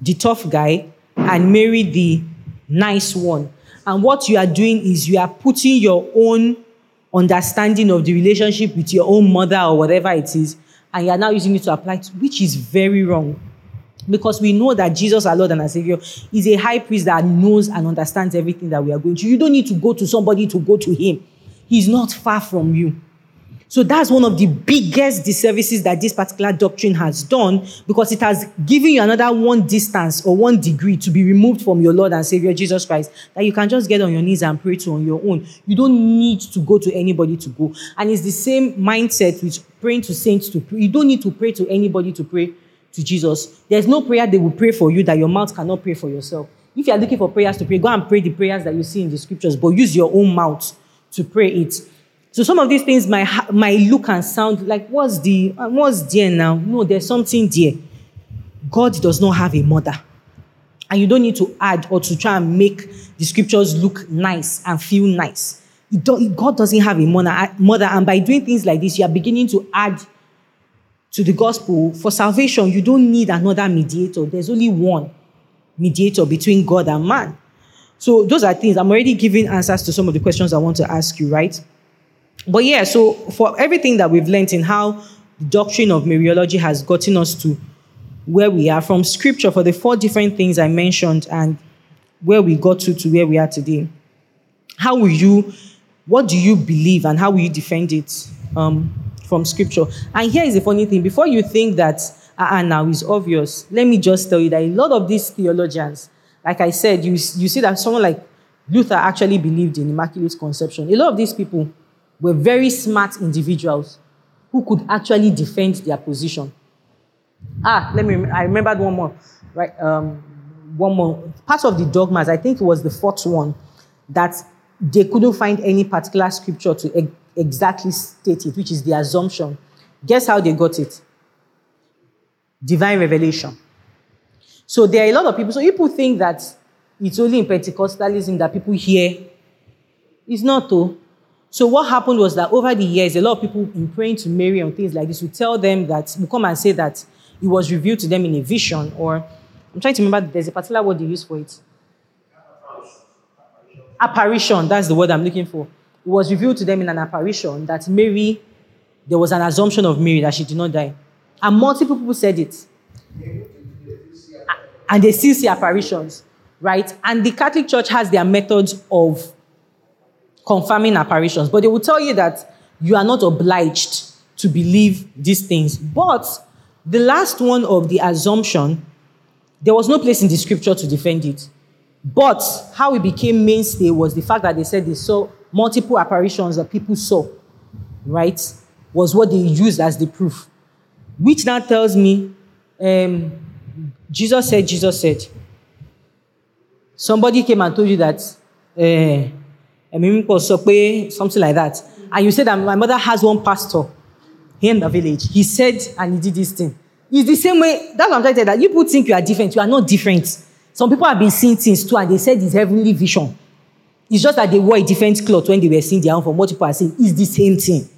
Speaker 2: the tough guy and Mary the nice one. And what you are doing is you are putting your own understanding of the relationship with your own mother or whatever it is, and you are now using it to apply to, which is very wrong. Because we know that Jesus, our Lord and our Savior, is a high priest that knows and understands everything that we are going through. You don't need to go to somebody to go to him. He's not far from you. So that's one of the biggest disservices that this particular doctrine has done because it has given you another one distance or one degree to be removed from your Lord and Savior Jesus Christ that you can just get on your knees and pray to on your own. You don't need to go to anybody to go. And it's the same mindset with praying to saints to pray. You don't need to pray to anybody to pray to Jesus. There's no prayer they will pray for you that your mouth cannot pray for yourself. If you are looking for prayers to pray, go and pray the prayers that you see in the scriptures, but use your own mouth to pray it. So some of these things might, might look and sound like, what's the, uh, what's there now? No, there's something there. God does not have a mother. And you don't need to add or to try and make the scriptures look nice and feel nice. God doesn't have a mother, mother, and by doing things like this, you are beginning to add to the gospel. For salvation, you don't need another mediator. There's only one mediator between God and man. So those are things. I'm already giving answers to some of the questions I want to ask you, right? But yeah, so for everything that we've learned in how the doctrine of Mariology has gotten us to where we are from scripture for the four different things I mentioned and where we got to to where we are today. How will you, what do you believe and how will you defend it um, from scripture? And here is the funny thing before you think that, ah, uh, now is obvious, let me just tell you that a lot of these theologians, like I said, you, you see that someone like Luther actually believed in Immaculate Conception. A lot of these people were very smart individuals who could actually defend their position. Ah, let me, I remembered one more, right? Um, one more. Part of the dogmas, I think it was the fourth one, that they couldn't find any particular scripture to exactly state it, which is the assumption. Guess how they got it? Divine revelation. So there are a lot of people. So people think that it's only in Pentecostalism that people hear. It's not, though. So what happened was that over the years, a lot of people in praying to Mary and things like this would tell them that, will come and say that it was revealed to them in a vision, or I'm trying to remember there's a particular word they use for it. Apparition, that's the word I'm looking for. It was revealed to them in an apparition that Mary, there was an assumption of Mary that she did not die. And multiple people said it. And they still see apparitions, right? And the Catholic Church has their methods of confirming apparitions, but they will tell you that you are not obliged to believe these things. But the last one of the assumption, there was no place in the scripture to defend it. But how it became mainstay was the fact that they said they saw multiple apparitions that people saw, right? Was what they used as the proof. Which now tells me um, Jesus said, Jesus said. Somebody came and told you that. Uh, something like that. And you said that my mother has one pastor here in the village. He said and he did this thing. It's the same way. That's what I'm trying to say. That people think you are different. You are not different. Some people have been seeing things too, and they said it's heavenly vision. It's just that they wore a different cloth when they were seeing their own from what people are saying. It's the same thing.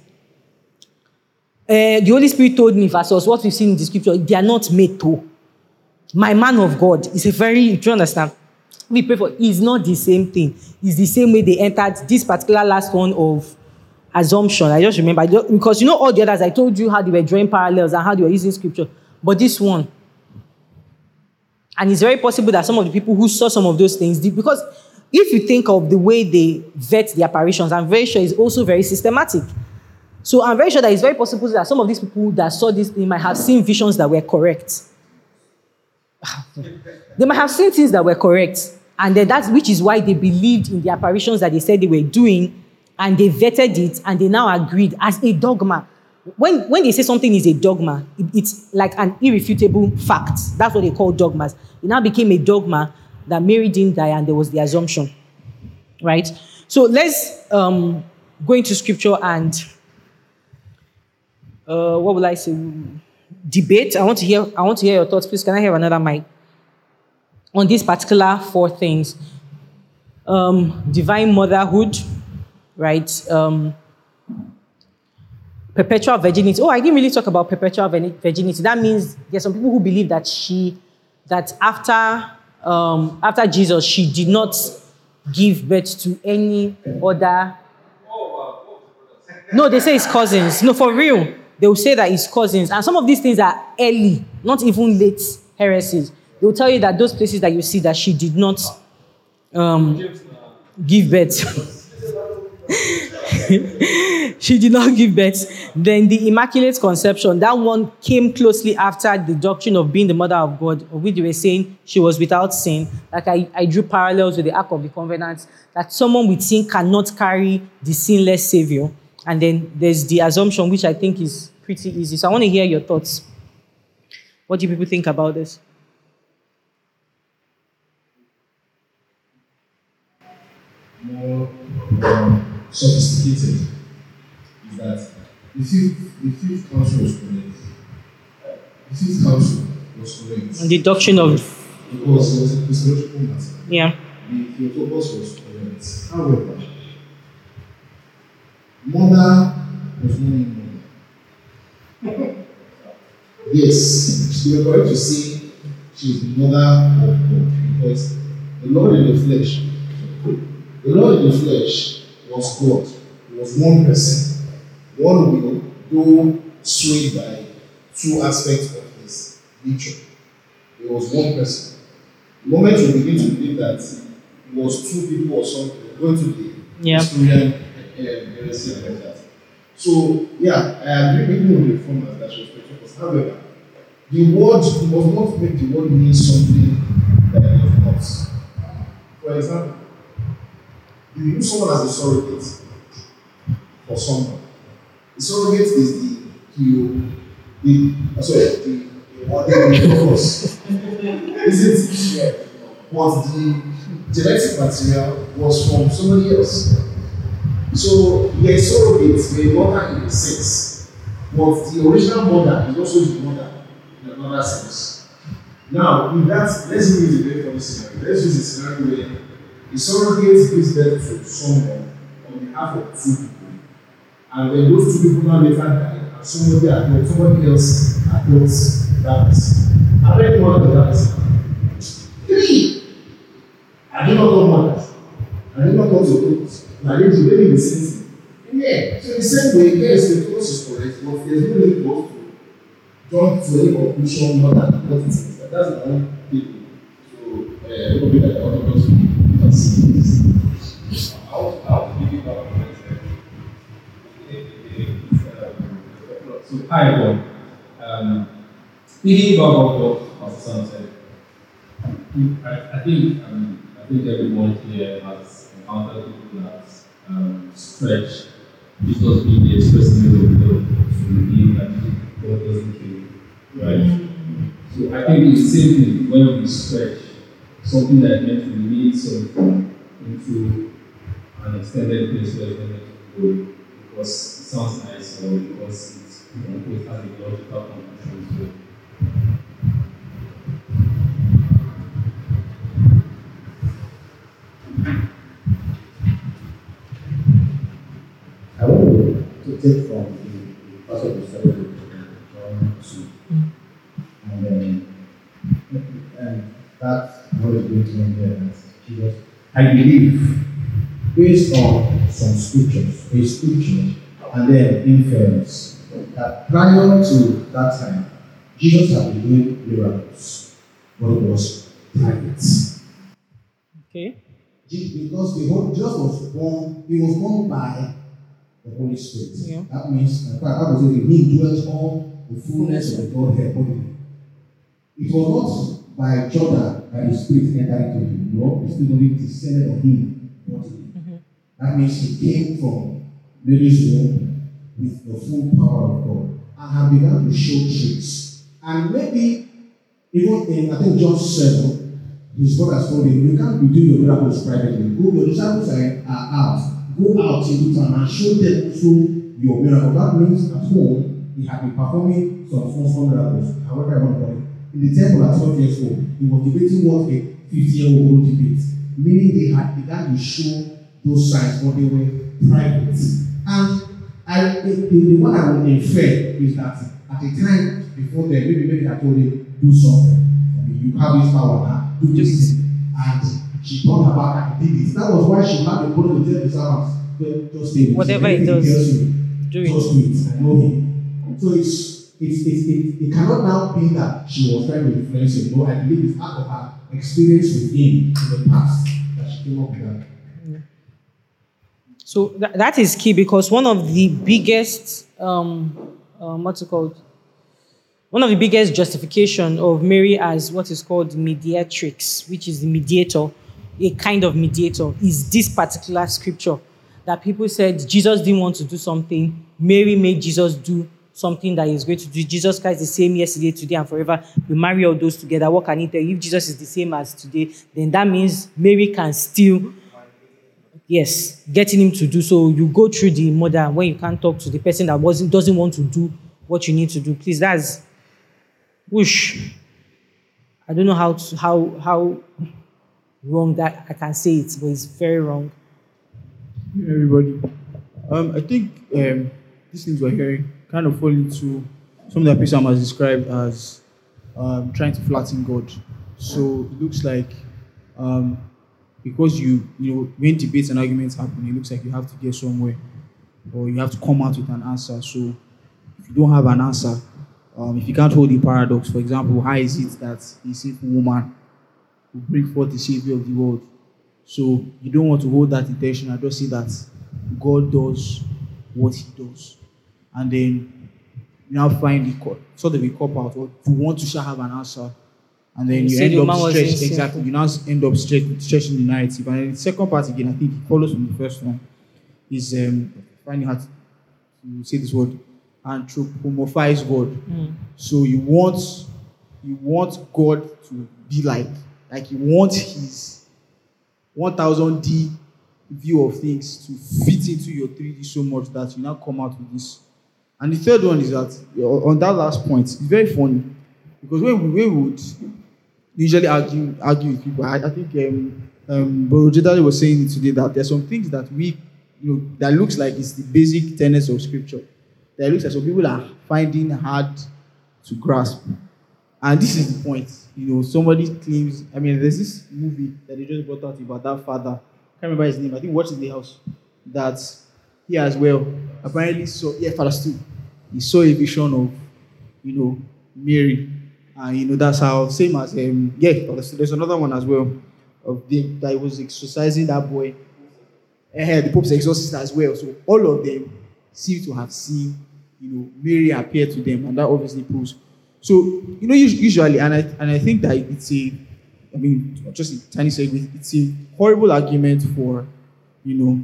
Speaker 2: Uh, the Holy Spirit told me versus what we've seen in the scripture, they are not made to. My man of God is a very, do you understand? we pray for is not the same thing. It's the same way they entered this particular last one of assumption. I just remember because you know all the others. I told you how they were drawing parallels and how they were using scripture, but this one, and it's very possible that some of the people who saw some of those things did because if you think of the way they vet the apparitions, I'm very sure it's also very systematic. So I'm very sure that it's very possible that some of these people that saw this, they might have seen visions that were correct. [laughs] they might have seen things that were correct. And then that's which is why they believed in the apparitions that they said they were doing, and they vetted it, and they now agreed as a dogma. When, when they say something is a dogma, it, it's like an irrefutable fact. That's what they call dogmas. It now became a dogma that Mary didn't die, and there was the assumption. Right? So let's um, go into scripture and uh, what will I say? Debate. I want to hear. I want to hear your thoughts. Please, can I have another mic? on these particular four things um, divine motherhood, right? Um, perpetual virginity. Oh, I didn't really talk about perpetual virginity. That means there's some people who believe that she, that after um, after Jesus, she did not give birth to any other. No, they say it's cousins. No, for real. They will say that it's cousins. And some of these things are early, not even late heresies they will tell you that those places that you see that she did not um, give birth. [laughs] she did not give birth. Then the Immaculate Conception, that one came closely after the doctrine of being the mother of God, of which they were saying she was without sin. Like I, I drew parallels with the Ark of the Covenant, that someone with sin cannot carry the sinless Savior. And then there's the assumption, which I think is pretty easy. So I want to hear your thoughts. What do people think about this?
Speaker 3: more um, sophisticated is that the fifth, the fifth council was correct. The fifth council was correct.
Speaker 2: And the doctrine of
Speaker 4: because it was a Christological matter.
Speaker 2: Yeah.
Speaker 4: The Theotokos was correct. However, mother was not mother. yes, she was correct to say she is the mother of God because the Lord in the flesh, the Lord in the flesh was God. He was one person, one will, though swayed by two aspects of his nature. He was one person. The moment you begin to believe that it was two people or something, you're going to the
Speaker 2: Yeah.
Speaker 4: historian uh, heresy and all that. So, yeah, I agree with you with the reformers that was Pentecost. However, the word must not make the word mean something that it does. For example, you use someone as a surrogate for someone. The surrogate is the you the uh, sorry the the the purpose. Is it? But the genetic material was from somebody else. So the surrogate may mother in a sense, but the original mother is also the mother in another sense. Now, with that, let's use a very funny scenario. Let's use a scenario where the surrogate gives birth to someone on behalf of two people. And then those two people now later die, and somebody adopts, somebody else adopts that person. How many mothers that? Three. I do not know mothers. I do not know to put. I need to live in the same thing. Yeah. So in the same way, yes, the course is correct, but there's no need for us to jump to any conclusion more than what it is. And that's the only thing. So, uh, a little bit like Orthodox consider
Speaker 5: How, how did you get about So, hi everyone. Um, speaking about what Pastor Sam said, I, I think um, I think everyone here has encountered people that um, stretch Jesus being the express image of God to mean that God doesn't kill, right? So I think it's the same thing when we stretch something that meant to lead something into an extended place where it's meant to go because it sounds nice or because it's you know, it has a logical conclusion to it.
Speaker 4: I want to take from the, the passage of 2. And then, and that what is going to end there Jesus, I believe, based on some scriptures, a scripture, and then inference, that prior to that time, Jesus had been doing miracles, but it was private.
Speaker 2: Okay.
Speaker 4: Because the whole Jesus was born, he was born by the Holy Spirit.
Speaker 2: Yeah.
Speaker 4: That means, in fact, Bible says him dwells all the fullness of the Godhead bodily. It was not by Jordan that the Spirit entered into him. No, the Spirit only descended on him bodily. That means he came from Mary's womb with the full power of God and had begun to show traits. And maybe even in I think John 7, his brothers told him, You can't be doing your miracles privately. Go, your disciples are out. Go out into town and show them also your miracle. That means at home, he had been performing some small, small miracles. However, I want to call it. In the temple at 12 years old, he was debating what a 50 year old debate. Meaning they had begun to show those signs, but they were private. And I, the, the, one I would infer is that at the time before then, maybe maybe I told him, do something. I mean, you have this power now, do this. And she thought about and did it. That was why she had body to tell the servants, "Just- just stay with
Speaker 2: Whatever
Speaker 4: Anything
Speaker 2: does,
Speaker 4: you,
Speaker 2: do it.
Speaker 4: Just do it. I know him. So it's it's, it's it, it cannot now be that she was trying to influence him. No, I believe it's part of her experience with him in the past that she came up with that.
Speaker 2: So tha- that is key because one of the biggest, um, um, what's it called? One of the biggest justification of Mary as what is called mediatrix, which is the mediator, a kind of mediator, is this particular scripture that people said Jesus didn't want to do something. Mary made Jesus do something that he's going to do. Jesus Christ is the same yesterday, today, and forever. We marry all those together. What can he tell you? If Jesus is the same as today, then that means Mary can still yes getting him to do so you go through the mother when you can't talk to the person that wasn't doesn't want to do what you need to do please that's whoosh I don't know how to, how how wrong that I can say it, but it's very wrong.
Speaker 4: Hey, everybody. Um, I think um, these things we're hearing kind of fall into some something that Pisam has described as um, trying to flatten God. So it looks like um, because you you know when debates and arguments happen, it looks like you have to get somewhere or you have to come out with an answer. So if you don't have an answer, um, if you can't hold the paradox, for example, how is it that a sinful woman will bring forth the savior of the world? So you don't want to hold that intention and just say that God does what He does, and then you now find the sort of a cop out, or you want to have an answer, and then
Speaker 2: You
Speaker 4: you end up stretched exactly. You now end up stretch, stretching the narrative, and then the second part again, I think it follows from the first one, is um, finding how to, say this word, anthropomorphize God. So you want you want God to be like like you want His 1000D view of things to fit into your 3D so much that you now come out with this. And the third one is that uh, on that last point, it's very funny because when we, we would usually argue argue with people, I, I think um, um, Bro was saying today that there's some things that we you know that looks like it's the basic tenets of scripture. That looks like some people are finding hard to grasp. And this is the point. You know, somebody claims, I mean, there's this movie that they just brought out about that father. I can't remember his name. I think Watch in the House. That he as well apparently saw, yeah, Father Stu. He saw a vision of, you know, Mary. And, you know, that's how, same as, um, yeah. There's another one as well of the, that was exercising that boy. Eh, the Pope's exorcist as well. So all of them seem to have seen, you know, Mary appear to them. And that obviously proves so you know, usually, and I and I think that it's a, I mean, just a tiny segue. It's a horrible argument for, you know,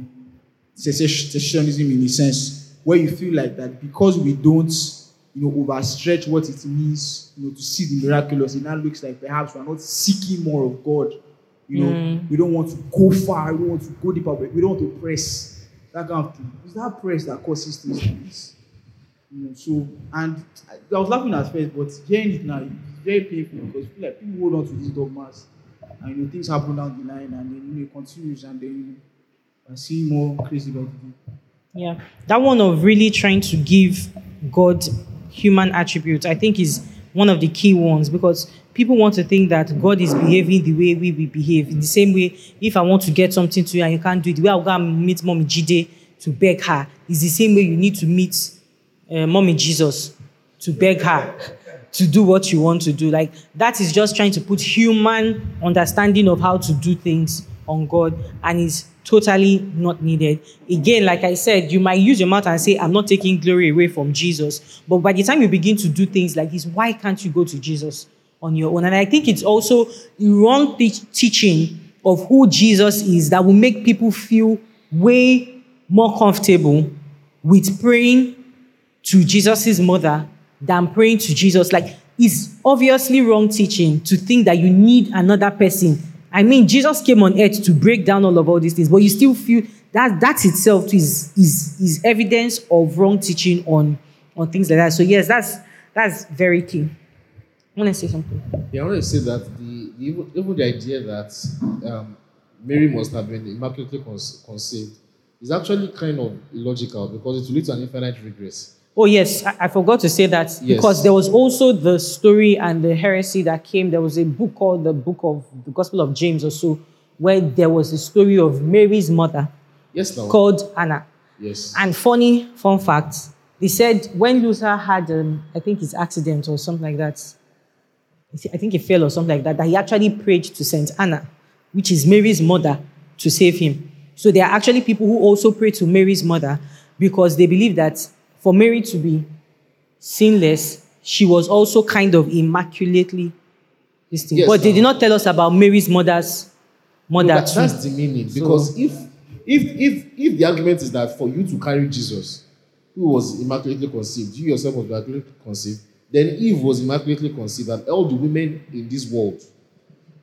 Speaker 4: cessationism in a sense, where you feel like that because we don't, you know, overstretch what it means, you know, to see the miraculous, it now looks like perhaps we're not seeking more of God. You know, mm. we don't want to go far, we don't want to go deeper, we don't want to press that kind of thing. It's that press that causes things. You know, so and I, I was laughing at first, but hearing it now, it's very painful because feel like people hold on to these dogmas, and you know things happen down the line, and then you know it continues, and then you see more crazy it.
Speaker 2: Yeah, that one of really trying to give God human attributes, I think, is one of the key ones because people want to think that God is behaving the way we will behave. In the same way, if I want to get something to you and you can't do it, the way I'll go and meet Mommy Jide to beg her is the same way you need to meet uh, Mommy Jesus to beg her to do what you want to do. Like that is just trying to put human understanding of how to do things on God and is totally not needed. Again, like I said, you might use your mouth and say, I'm not taking glory away from Jesus. But by the time you begin to do things like this, why can't you go to Jesus on your own? And I think it's also wrong te- teaching of who Jesus is that will make people feel way more comfortable with praying to Jesus' mother than praying to Jesus. Like, it's obviously wrong teaching to think that you need another person. I mean, Jesus came on earth to break down all of all these things, but you still feel that that itself is is is evidence of wrong teaching on on things like that. So yes, that's that's very key. I want to say something.
Speaker 6: Yeah, I want to say that the, the even, even the idea that um, Mary must have been immaculately conce- conceived is actually kind of illogical because it will lead to an infinite regress.
Speaker 2: Oh yes, I, I forgot to say that
Speaker 6: Yes.
Speaker 2: because there was also the story and the heresy that came. There was a book called the Book of the Gospel of James or so, where there was a story of Mary's mother
Speaker 6: Yes, now.
Speaker 2: called Anna.
Speaker 6: yes.
Speaker 2: And funny fun fact, they said when Luther had, um, I think his accident or something like that, I think he fell or something like that, that he actually prayed to Saint Anna, which is Mary's mother, to save him. So there are actually people who also pray to Mary's mother because they believe that for Mary to be sinless, she was also kind of immaculately this thing.
Speaker 6: Yes,
Speaker 2: but they did not tell us about Mary's mother's mother
Speaker 6: That-
Speaker 2: too.
Speaker 6: that's the meaning because if if if if the argument is that for you to carry Jesus, who was immaculately conceived, you yourself was immaculately conceived, then Eve was immaculately conceived, and all the women in this world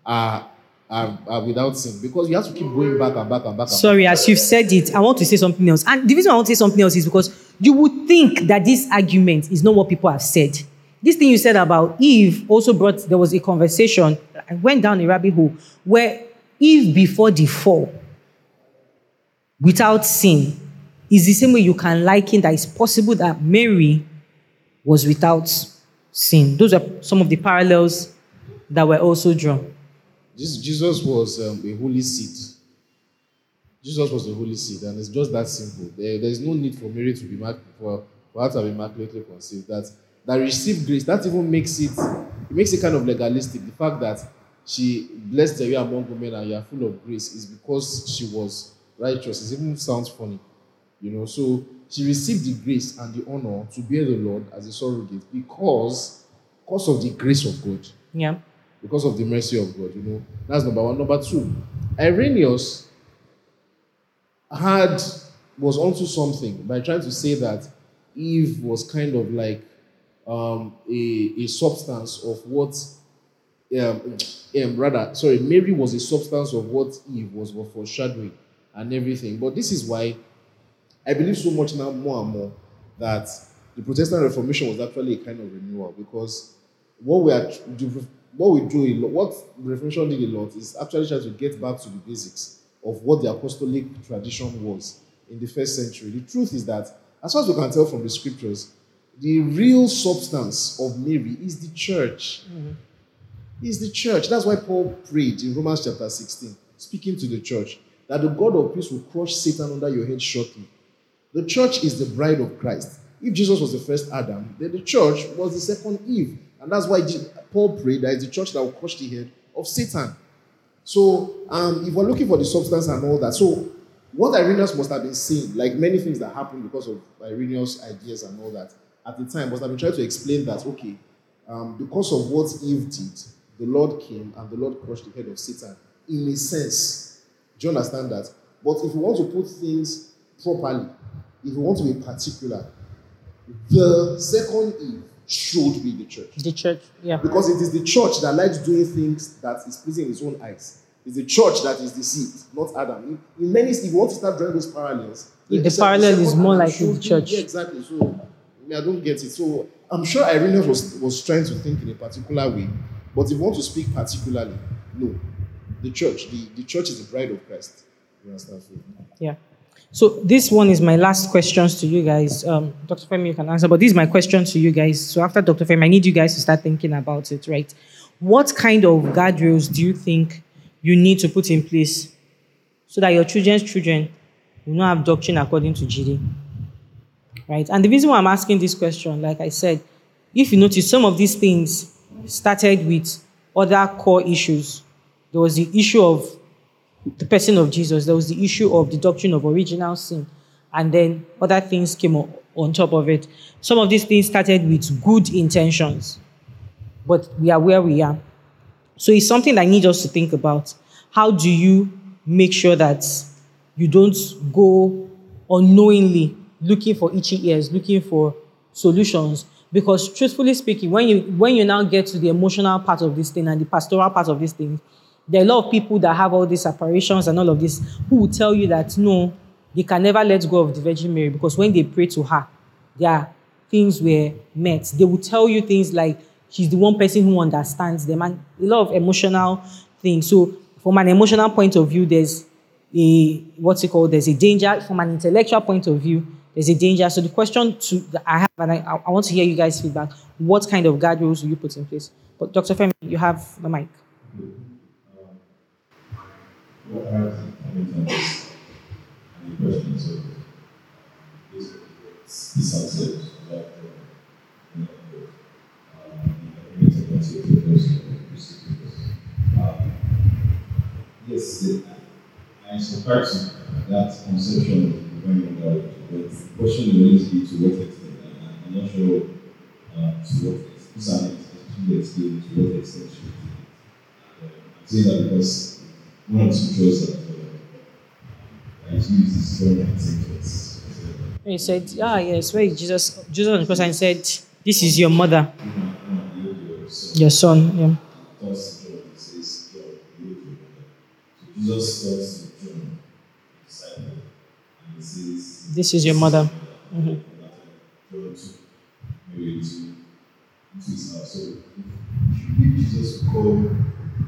Speaker 6: are are, are without sin because you have to keep going back and back and back. And
Speaker 2: Sorry, as you've said it, I want to say something else. And the reason I want to say something else is because you would think that this argument is not what people have said. this thing you said about Eve also brought, there was a conversation. I went down a rabbit hole where Eve before the fall, without sin, is the same way you can liken that it's possible that Mary was without sin. Those are some of the parallels that were also drawn.
Speaker 6: Jesus was um, a holy seed. Jesus was the holy seed, and it's just that simple. There, there's no need for Mary to be for, for her to have immaculately conceived. That that received grace. That even makes it it makes it kind of legalistic. The fact that she blessed you among women and you are full of grace is because she was righteous. It even sounds funny, you know. So she received the grace and the honor to bear the Lord as a surrogate because because of the grace of God.
Speaker 2: Yeah.
Speaker 6: Because of the mercy of God, you know. That's number one. Number two, Irenaeus had was onto something by trying to say that Eve was kind of like um, a, a substance of what um, um, rather sorry Mary was a substance of what Eve was foreshadowing and everything. But this is why I believe so much now more and more that the Protestant Reformation was actually a kind of renewal because what we are what we do a lot, what the Reformation did a lot is actually try to get back to the basics of what the apostolic tradition was in the first century. The truth is that, as far as we can tell from the scriptures, the real substance of Mary is the church. Mm-hmm. Is the church. That's why Paul prayed in Romans chapter 16, speaking to the church, that the God of peace will crush Satan under your head shortly. The church is the bride of Christ. If Jesus was the first Adam, then the church was the second Eve. And that's why Paul prayed that it's the church that will crush the head of Satan. So, um, if we're looking for the substance and all that, so what Irenaeus must have been seeing, like many things that happened because of Irenaeus' ideas and all that, at the time, must have been trying to explain that, okay, um, because of what Eve did, the Lord came and the Lord crushed the head of Satan. In a sense, do you understand that? But if you want to put things properly, if you want to be particular, the second Eve should be the church.
Speaker 2: The church, yeah.
Speaker 6: Because it is the church that likes doing things that is pleasing in its own eyes. It's the church that is seed, not Adam. In, in many, if you want to start drawing those parallels,
Speaker 2: the, the parallel is more like the church.
Speaker 6: Yeah, exactly. So I don't get it. So I'm sure Irenaeus was, was trying to think in a particular way. But if you want to speak particularly, no. The church, the, the church is the bride of Christ. You understand?
Speaker 2: Yeah. So this one is my last questions to you guys. Um, Dr. Femi, you can answer, but this is my question to you guys. So after Dr. Femi, I need you guys to start thinking about it, right? What kind of guardrails do you think you need to put in place so that your children's children will not have doctrine according to GD? Right? And the reason why I'm asking this question, like I said, if you notice, some of these things started with other core issues. There was the issue of the person of Jesus, there was the issue of the doctrine of original sin, and then other things came on, on top of it. Some of these things started with good intentions, but we are where we are. So it's something I need us to think about. How do you make sure that you don't go unknowingly looking for itchy ears, looking for solutions? Because truthfully speaking, when you when you now get to the emotional part of this thing and the pastoral part of this thing, there are a lot of people that have all these apparitions and all of this who will tell you that no, they can never let go of the Virgin Mary because when they pray to her, their things were met. They will tell you things like she's the one person who understands them and a lot of emotional things. So from an emotional point of view, there's a what's it called? There's a danger. From an intellectual point of view, there's a danger. So the question to I have, and I, I want to hear you guys' feedback. What kind of guardrails will you put in place? But Dr. Femi, you have the mic.
Speaker 5: What are the questions of this, this concept about uh, you know, uh, yes, I subscribe that conception of but the question be to what extent. I'm not sure uh, to what extent, some extent, to what extent should uh, I'm saying that because one or two shows that I use this.
Speaker 2: He said, Ah, yes, where Jesus, Jesus on the cross and said, This is your mother. Your son, yeah.
Speaker 5: Jesus talks to John, disciple, and he says,
Speaker 2: This is your mother. Mm-hmm.
Speaker 5: John 2, maybe 2, 2 call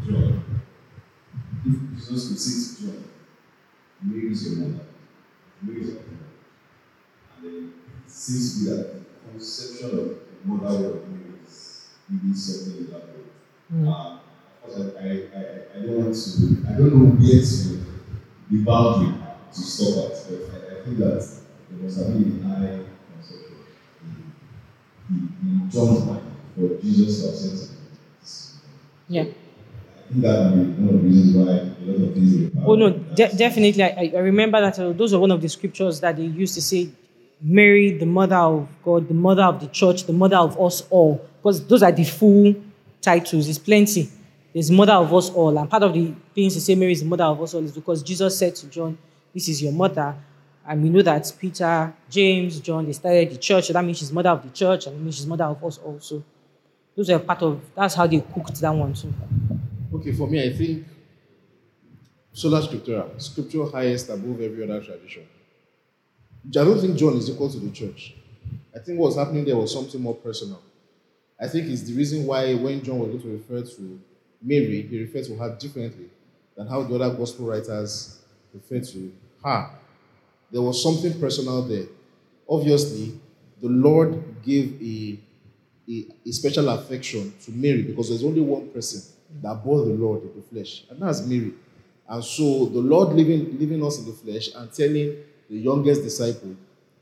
Speaker 5: John, if Jesus could say to John, Mary is your mother, Mary is your mother, and then it seems to be that the conception of the motherhood of Mary is something in that way.
Speaker 2: Mm.
Speaker 5: Uh, of course, I, I, I, I don't want to, I don't know where to, the boundary to stop at, but I, I think that there must have been a high conception in, in, in John's mind for Jesus to have something.
Speaker 2: Yeah.
Speaker 5: Think that would be one of the reasons why a lot of things
Speaker 2: Oh no, de- definitely. I, I remember that uh, those are one of the scriptures that they used to say, Mary, the mother of God, the mother of the church, the mother of us all. Because those are the full titles. It's plenty. There's mother of us all, and part of the things to say Mary is the mother of us all is because Jesus said to John, "This is your mother." And we know that Peter, James, John, they started the church. So that means she's mother of the church, and it means she's mother of us also. Those are part of. That's how they cooked that one too.
Speaker 6: Okay, for me, I think sola scriptura, scripture highest above every other tradition. I don't think John is equal to the church. I think what's happening there was something more personal. I think it's the reason why when John was going to refer to Mary, he referred to her differently than how the other gospel writers refer to her. There was something personal there. Obviously, the Lord gave a, a, a special affection to Mary because there's only one person that bore the Lord in the flesh, and that's Mary. And so the Lord living, living us in the flesh and telling the youngest disciple,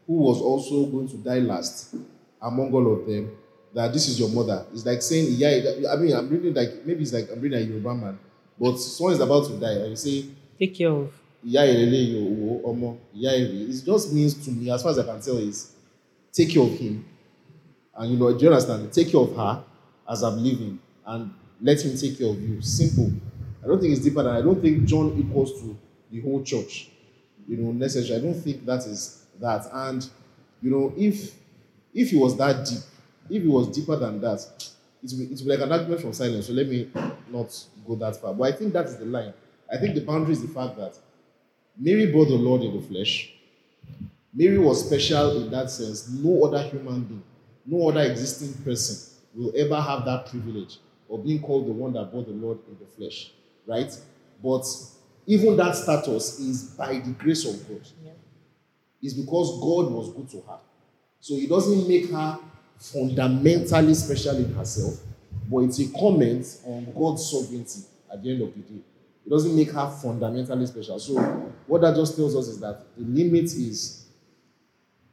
Speaker 6: who was also going to die last among all of them, that this is your mother. It's like saying, yeah, I mean, I'm reading like, maybe it's like I'm reading a Yoruba man, but someone is about to die, and you say,
Speaker 2: Take care of.
Speaker 6: ìyá ìrẹ̀lẹ̀ yìí owó ọmọ ìyá ìrẹ̀ it just means to me as far as I can tell is take care of him and you know do you understand take care of her as I'm leaving. and let him take care of you. Simple. I don't think it's deeper than I don't think John equals to the whole church. You know necessarily I don't think that is that. And you know if if it was that deep if it was deeper than that it would, it would be like an argument from silence. So let me not go that far. But I think that is the line. I think the boundary is the fact that Mary bore the Lord in the flesh. Mary was special in that sense. No other human being, no other existing person will ever have that privilege of being called the one that bore the Lord in the flesh, right? But even that status is by the grace of God.
Speaker 2: Yeah.
Speaker 6: It's because God was good to her. So it doesn't make her fundamentally special in herself, but it's a comment on God's sovereignty at the end of the day. It doesn't make her fundamentally special. So what that just tells us is that the limit is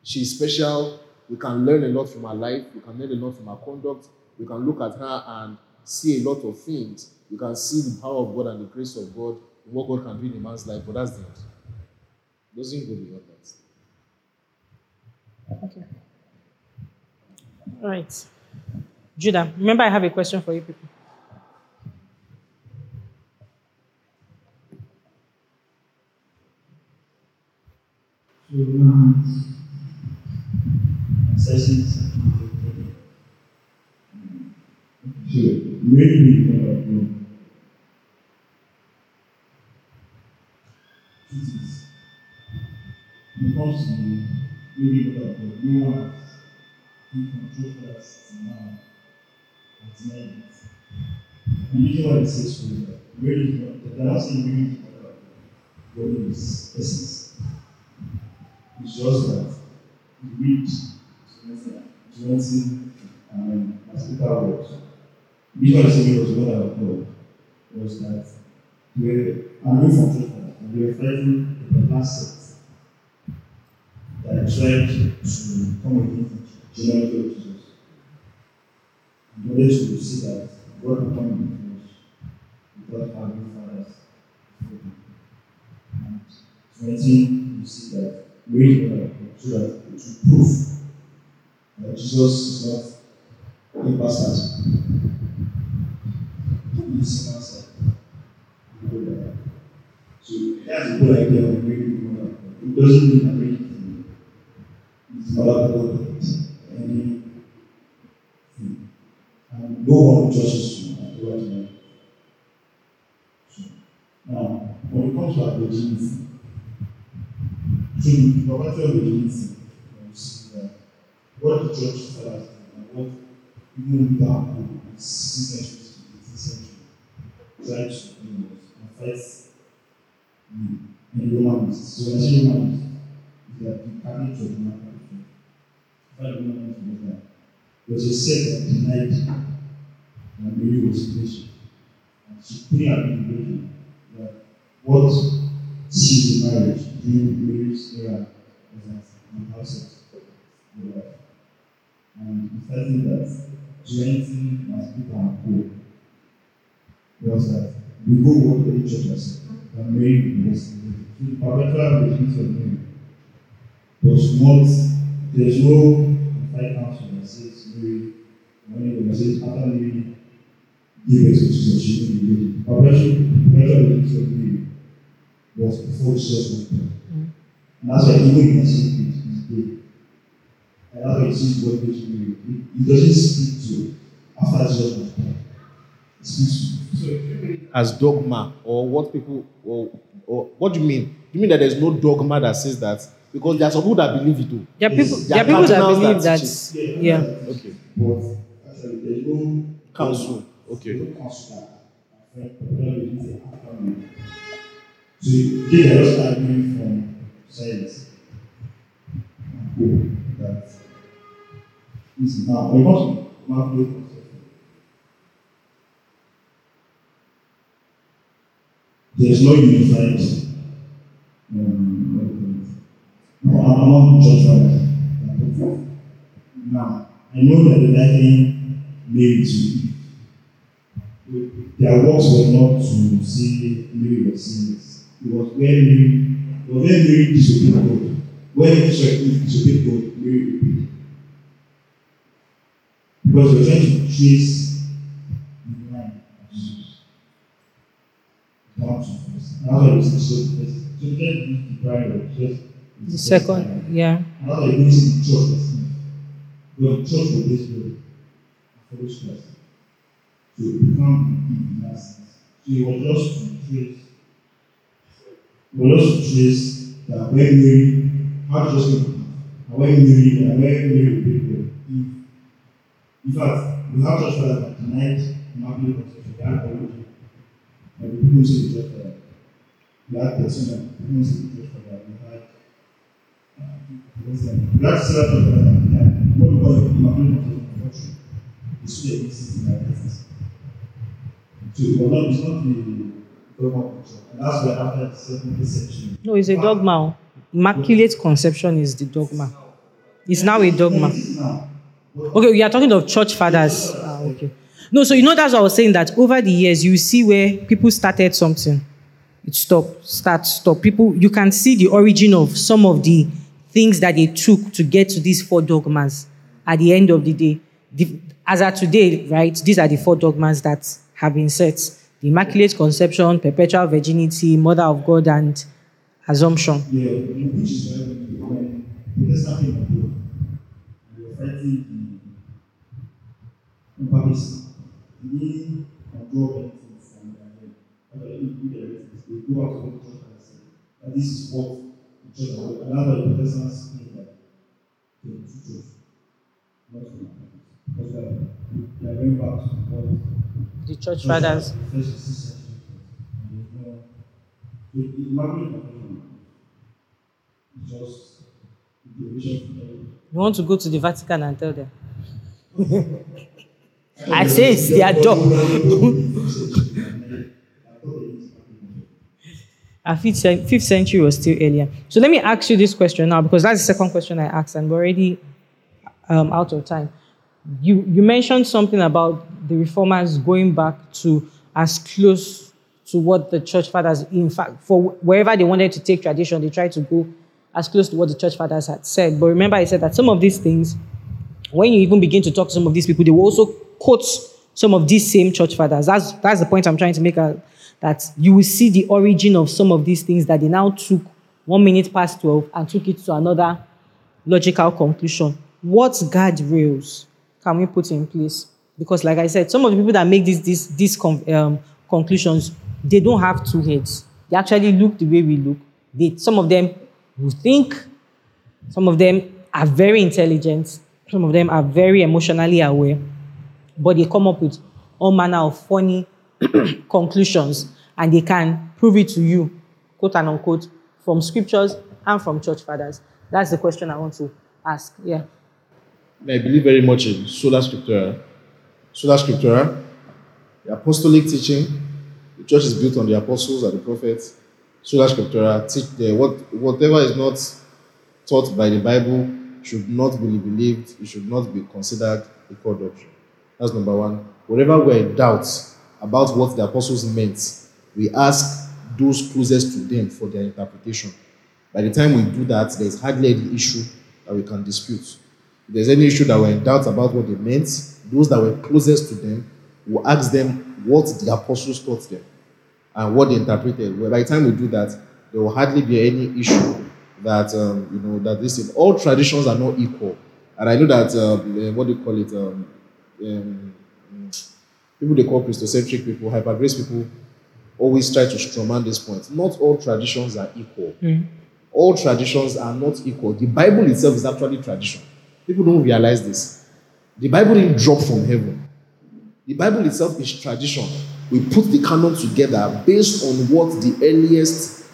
Speaker 6: she's special. We can learn a lot from her life. We can learn a lot from her conduct. We can look at her and see a lot of things. You can see the power of God and the grace of God, and what God can do in a man's life. But that's the end. It doesn't go beyond that.
Speaker 2: Okay. All right. Judah, remember I have a question for you people.
Speaker 4: So, um, So, maybe we. When it comes to maybe what I've no one has control for till now. Until now, it. And usually what it says to is that really, not- not saying really is not about God is essence. It's just that you read twenty um, as Peter words. What saying was what I God was that we from truth and we were fighting the last set that tried to come against of Jesus. In order to see that God will come in flesh without having him. And twenty, you see that we are so that will prove that Jesus is not a bastard. He is an answer. So that's the whole idea of making mother. It doesn't mean that making it's not about anything. And no one judges you at the right time. So, now, when it comes to our virginity, so the property of virginity, you see that what the church fathers do and what even down in the 16th century to the 18th century to do was fight the and Romans. So when I say Romans, it's that the the that. A sect that denied that. And in the religion that what in marriage during Mary's era was that the house sex with wife. And the fighting that duality as people are poor was that we go what the church has said, that Mary was perpetual regent of Mary was not, there's no fight council that says Mary, when it was said after Mary gave birth to Jesus, she baby. Perpetual, perpetual regent of Mary was before Jesus was born. And that's why even in same page, he's gay. And that's why says God makes Mary. It, it doesn't speak to after Jesus
Speaker 6: as dogma or what people or, or what do you mean? Do you mean that there's no dogma that says that? Because there are some people that believe it too.
Speaker 2: There are people,
Speaker 6: There are
Speaker 2: are people that believe
Speaker 6: that
Speaker 2: that,
Speaker 6: teach
Speaker 2: yeah.
Speaker 6: Okay.
Speaker 4: But actually, there's no
Speaker 6: Council. Okay.
Speaker 4: no council that. So you get a lot argument from science that is now we must mark the conception. There's no unified um, it? among church fathers. Now, I know that the liking Mary to Eve. Their works were not to say Mary was sinless. It was where Mary, it was where Mary disobeyed God. When Eve disobeyed God, Mary obeyed. Because we're trying to trace down to first. And that's why it's so first. So we can't use the of
Speaker 2: The second, yeah.
Speaker 4: and that's why it means in the church. Because the church was this way. Follows Christ. It become that sense. So it was just to trace it was just to trace that when Mary, how Jesus came to Eve, and when Mary, and when Mary obeyed God, Eve. In fact, we have fathers that denied Immaculate Conception. They had theology. But the people who say the church father, we had Petunia, people who say the church father, we had uh, what's that? We had several church fathers that denied. What we call Immaculate Conception doctrine. The student exists in their business. So it was not, it's not the dogma of the church. And that's why after the second century,
Speaker 2: No, it's a dogma. Immaculate conception is the dogma. It's now a dogma.
Speaker 4: now,
Speaker 2: Okay, we are talking of church fathers. Ah, okay. No, so you know that's what I was saying that over the years you see where people started something, it stopped, start, stop. People, you can see the origin of some of the things that they took to get to these four dogmas. At the end of the day, the, as of today, right? These are the four dogmas that have been set: the Immaculate Conception, Perpetual Virginity, Mother of God, and Assumption.
Speaker 4: Yeah, why they. They didn't control anything from their head. But they didn't do their business. They go out to the church and say, that this is what the church is about. And that's why the Protestants think that they are two church, not from the papacy. Because they are, they are going back to what
Speaker 2: The church fathers.
Speaker 4: First. And the is just the
Speaker 2: You want to go to the Vatican and tell them. [laughs] I say it's their. [laughs] Our fifth, fifth century was still earlier. So let me ask you this question now, because that's the second question I asked, and we're already um, out of time. You, you mentioned something about the reformers going back to as close to what the church fathers, in fact, for wherever they wanted to take tradition, they tried to go as close to what the church fathers had said. But remember, I said that some of these things, when you even begin to talk to some of these people, they will also quote some of these same church fathers. That's, that's the point I'm trying to make. Uh, that you will see the origin of some of these things that they now took one minute past 12 and took it to another logical conclusion. What guardrails can we put in place? Because, like I said, some of the people that make these, these, these um, conclusions, they don't have two heads. They actually look the way we look. They, some of them will think, some of them are very intelligent, some of them are very emotionally aware, but they come up with all manner of funny [clears throat] conclusions and they can prove it to you, quote and unquote, from scriptures and from church fathers? That's the question I want to ask. Yeah.
Speaker 6: I believe very much in sola scriptura. Sola scriptura, the apostolic teaching, the church is built on the apostles and the prophets. Sola scriptura, teach the, what, whatever is not taught by the Bible should not be believed, it should not be considered a core doctrine. That's number one. Whatever we're in doubt about what the apostles meant, we ask those closest to them for their interpretation. By the time we do that, there's hardly any issue that we can dispute. If there's any issue that we're in doubt about what they meant, those that were closest to them will ask them what the apostles taught them and what they interpreted. Well, by the time we do that, there will hardly be any issue that um, you know that this is all traditions are not equal. And I know that um, what do you call it? Um, um, people they call Christocentric people, hyper grace people, always try to strawman this point. Not all traditions are equal. All traditions are not equal. The Bible itself is actually tradition. People don't realize this. The Bible didn't drop from heaven. The Bible itself is tradition. We put the canon together based on what the earliest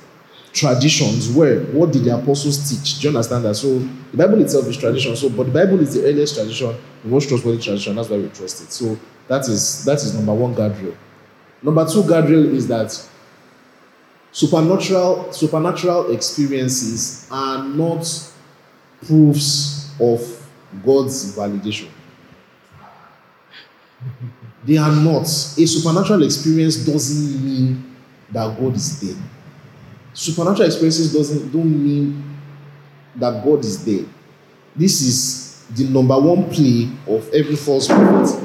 Speaker 6: traditions were. What did the apostles teach? Do you understand that? So the Bible itself is tradition. So, but the Bible is the earliest tradition, the most trustworthy tradition. That's why we trust it. So that is that is number one guardrail. Number two guardrail is that supernatural supernatural experiences are not proofs of God's validation. They are not. A supernatural experience doesn't mean that God is there. Supernatural experiences doesn't don't mean that God is there. This is the number one play of every false prophet.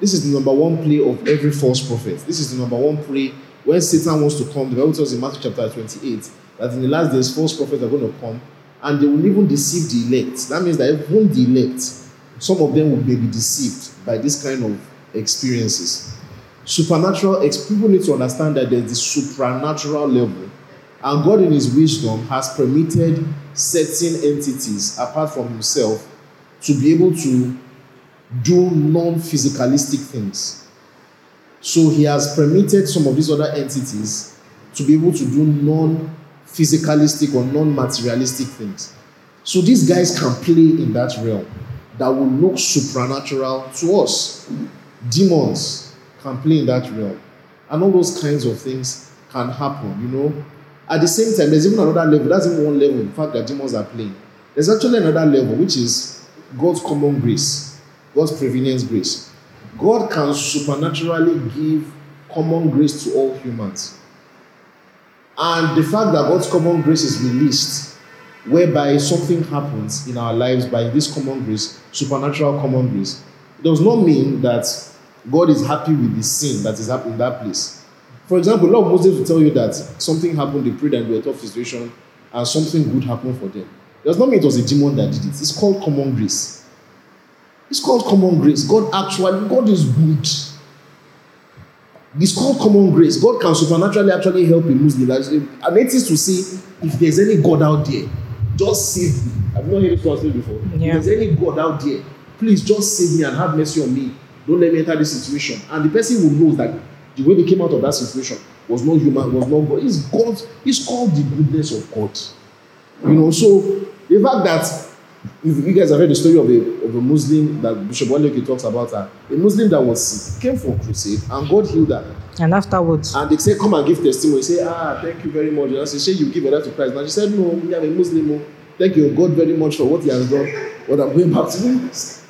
Speaker 6: This is the number one play of every false prophet. This is the number one play when Satan wants to come. The Bible tells in Matthew chapter 28 that in the last days false prophets are going to come and they will even deceive the elect. That means that even the elect, some of them will be deceived by this kind of experiences. Supernatural, people need to understand that there's the supernatural level, and God, in His wisdom, has permitted certain entities apart from Himself to be able to do non physicalistic things. So, He has permitted some of these other entities to be able to do non physicalistic or non materialistic things. So, these guys can play in that realm that will look supernatural to us. Demons can play in that realm. And all those kinds of things can happen, you know. At the same time, there's even another level. That's even one level, in fact, that demons are playing. There's actually another level, which is God's common grace, God's prevenient grace. God can supernaturally give common grace to all humans. And the fact that God's common grace is released, whereby something happens in our lives by this common grace, supernatural common grace, does not mean that God is happy with the sin that is happening in that place. For example, a lot of Muslims will tell you that something happened, they prayed and they were tough situation, and something good happened for them. Does not mean it was a demon that did it. It's called common grace. It's called common grace. God actually, God is good. It's called common grace. God can supernaturally actually help a Muslim. An atheist to say, if there's any God out there, just save me. I've not heard this one before.
Speaker 2: Yeah.
Speaker 6: If there's any God out there, please just save me and have mercy on me. Don't let me enter this situation. And the person who knows that the way they came out of that situation was not human, was not God. It's God. It's called the goodness of God. You know, so the fact that if you guys have heard the story of a, of a Muslim that Bishop Waleke talks about her, a Muslim that was sick came for crusade and God healed her.
Speaker 2: And afterwards,
Speaker 6: And they say, Come and give testimony. Say, Ah, thank you very much. And I say, Say, you give life to Christ. Now she said, No, me, I'm a Muslim. oh. Thank you, God, very much for what He has done. But I'm going back to.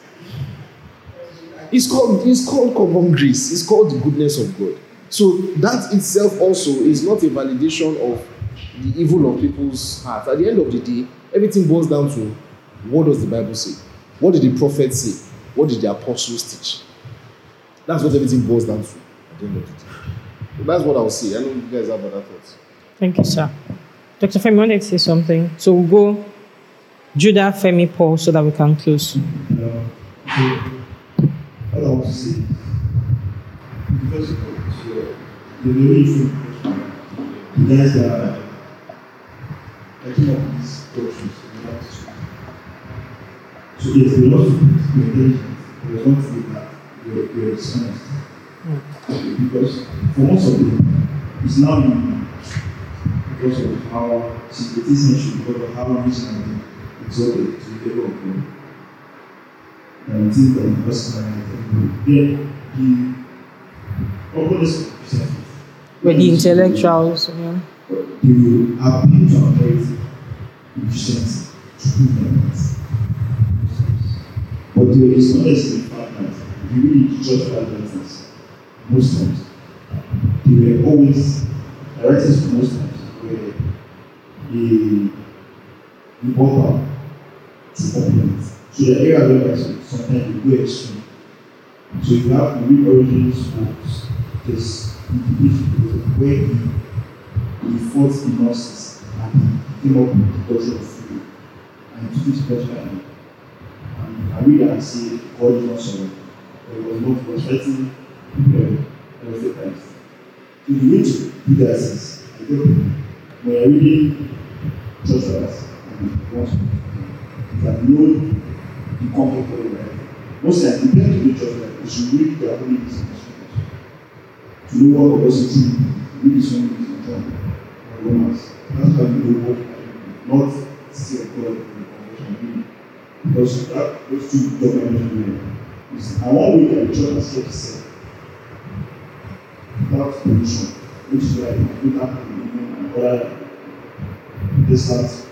Speaker 6: It's called, it's called common grace. It's called the goodness of God. So that itself also is not a validation of the evil of people's hearts. At the end of the day, everything boils down to what does the Bible say? What did the prophet say? What did the apostles teach? That's what everything boils down to at the end of the day. So that's what I will say. I know you guys have other thoughts.
Speaker 2: thank you, sir. Dr. Femi, wanted to say something. So we'll go Judah, Femi, Paul, so that we can close.
Speaker 4: Uh, what I want to say, because of uh, the very information, the guys are taking up these States. So yes, there was intelligence, there was one thing that you're, you're dishonest. Because for most of them, it's now in because of how syncretism because of how reasonably exalted to the level of God. And I think that personally, yeah, the openness of Christianity.
Speaker 2: With the intellectuals, yeah.
Speaker 4: They will appeal to authority in Christianity to prove their points. But there is honestly the fact that if you read the church writers, most times, they were always, the writers for most times, were the, the bottom to opulent. So the area where sometimes they go extreme. So you have to read Origins books, there's indication where he, he fought the Gnosis and he came up with the doctrine of freedom. And he took it spiritually. And I read and see God is not sorry. He was not he was fighting uh, everything Christ. So the way to do that is, I people, when you're reading church and you want to that know the of the Bible. Most you tend to do church fathers, you should read their holy scriptures. To know what was it read the song in John or Romans. That's how you know what not see a God in the conversation. Because that those two documents is and one way that the church has kept itself without permission, which is why it up in and other distant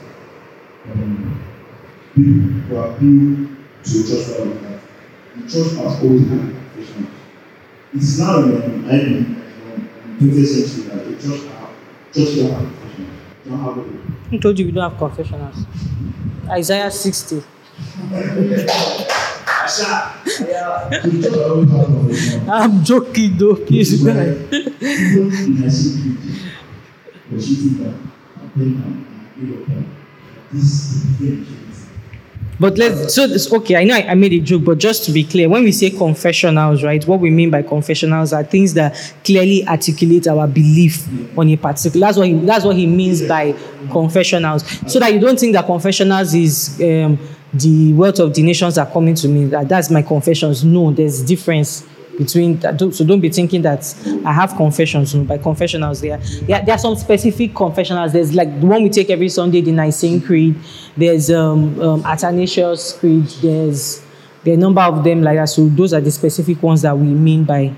Speaker 4: um, people who appeal to a church father like that. The church has always had a confession. It is now in the I mean, um, 20th century that the church have church don't have confession. Don't have it.
Speaker 2: Who told you we don't have confessionals? Isaiah 60.
Speaker 4: The church always have confession.
Speaker 2: I'm joking though, please.
Speaker 4: Even in a secret, but she did that. And then and and of them. This is the difference.
Speaker 2: But let's so it's okay. I know I, I made a joke, but just to be clear, when we say confessionals, right, what we mean by confessionals are things that clearly articulate our belief on a particular. That's what he, that's what he means by confessionals. So that you don't think that confessionals is um, the wealth of the nations are coming to me. That that's my confessions. No, there's difference between that. So don't be thinking that I have confessions. By confessionals, there, yeah, there are some specific confessionals. There's like the one we take every Sunday, the Nicene Creed. There's um, um Athanasius Creed. There's there are a number of them like that. So those are the specific ones that we mean by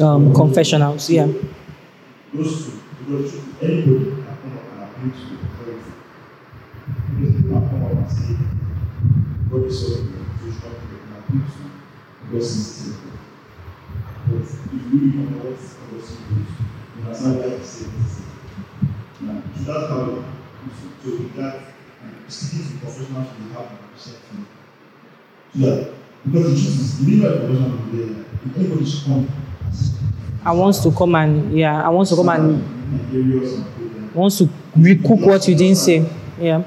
Speaker 2: um, confessionals. Yeah.
Speaker 4: Because if you really don't know what God is doing, you understand why he said this. Now, so that's how you should- so with that, and sticking to professionals will have a is, as
Speaker 2: I wants to come and yeah, I wants to come and wants to recook what you didn't say. Yeah.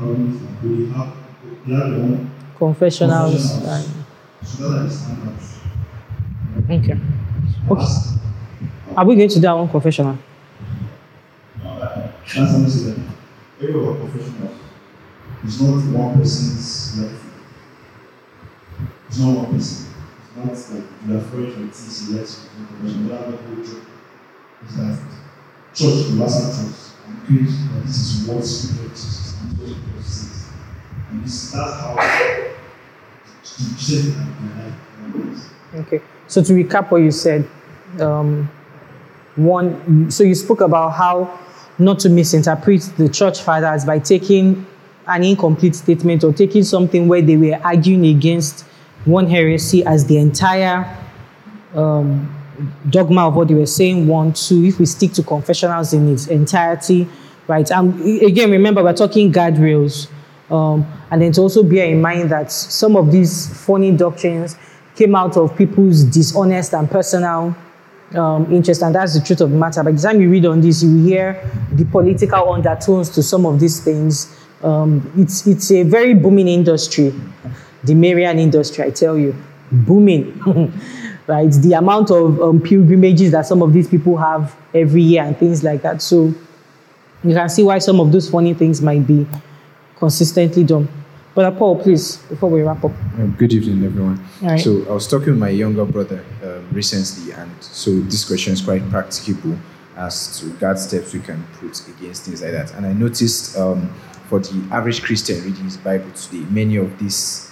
Speaker 4: You know, they have, their own,
Speaker 2: Confessionals.
Speaker 4: Confessionals.
Speaker 2: right.
Speaker 4: so that are the standards.
Speaker 2: Okay. Okay. Are we going to do our own confessional?
Speaker 4: that's how I every of our professionals is not one person's life. It's not one person. It's not like you are afraid of things you like to do professional. That's the whole job. It's that church, the last church, and preach that this is what scripture teaches and this, that's how life.
Speaker 2: Okay. So to recap what you said, um, one, so you spoke about how not to misinterpret the church fathers by taking an incomplete statement or taking something where they were arguing against one heresy as the entire um, dogma of what they were saying. One, two, if we stick to confessionals in its entirety, right? And again, remember, we're talking guardrails. Um, and then to also bear in mind that some of these funny doctrines came out of people's dishonest and personal um, interest, and that's the truth of the matter. By the time you read on this, you hear the political undertones to some of these things. Um, it's it's a very booming industry, the Marian industry. I tell you, booming. [laughs] right, the amount of um, pilgrimages that some of these people have every year and things like that. So you can see why some of those funny things might be consistently done. But Paul, please, before we wrap up.
Speaker 7: Um, good evening, everyone.
Speaker 2: Right.
Speaker 7: So I was talking with my younger brother um, recently, and so this question is quite practicable as to guard steps we can put against things like that. And I noticed um, for the average Christian reading his Bible today, many of these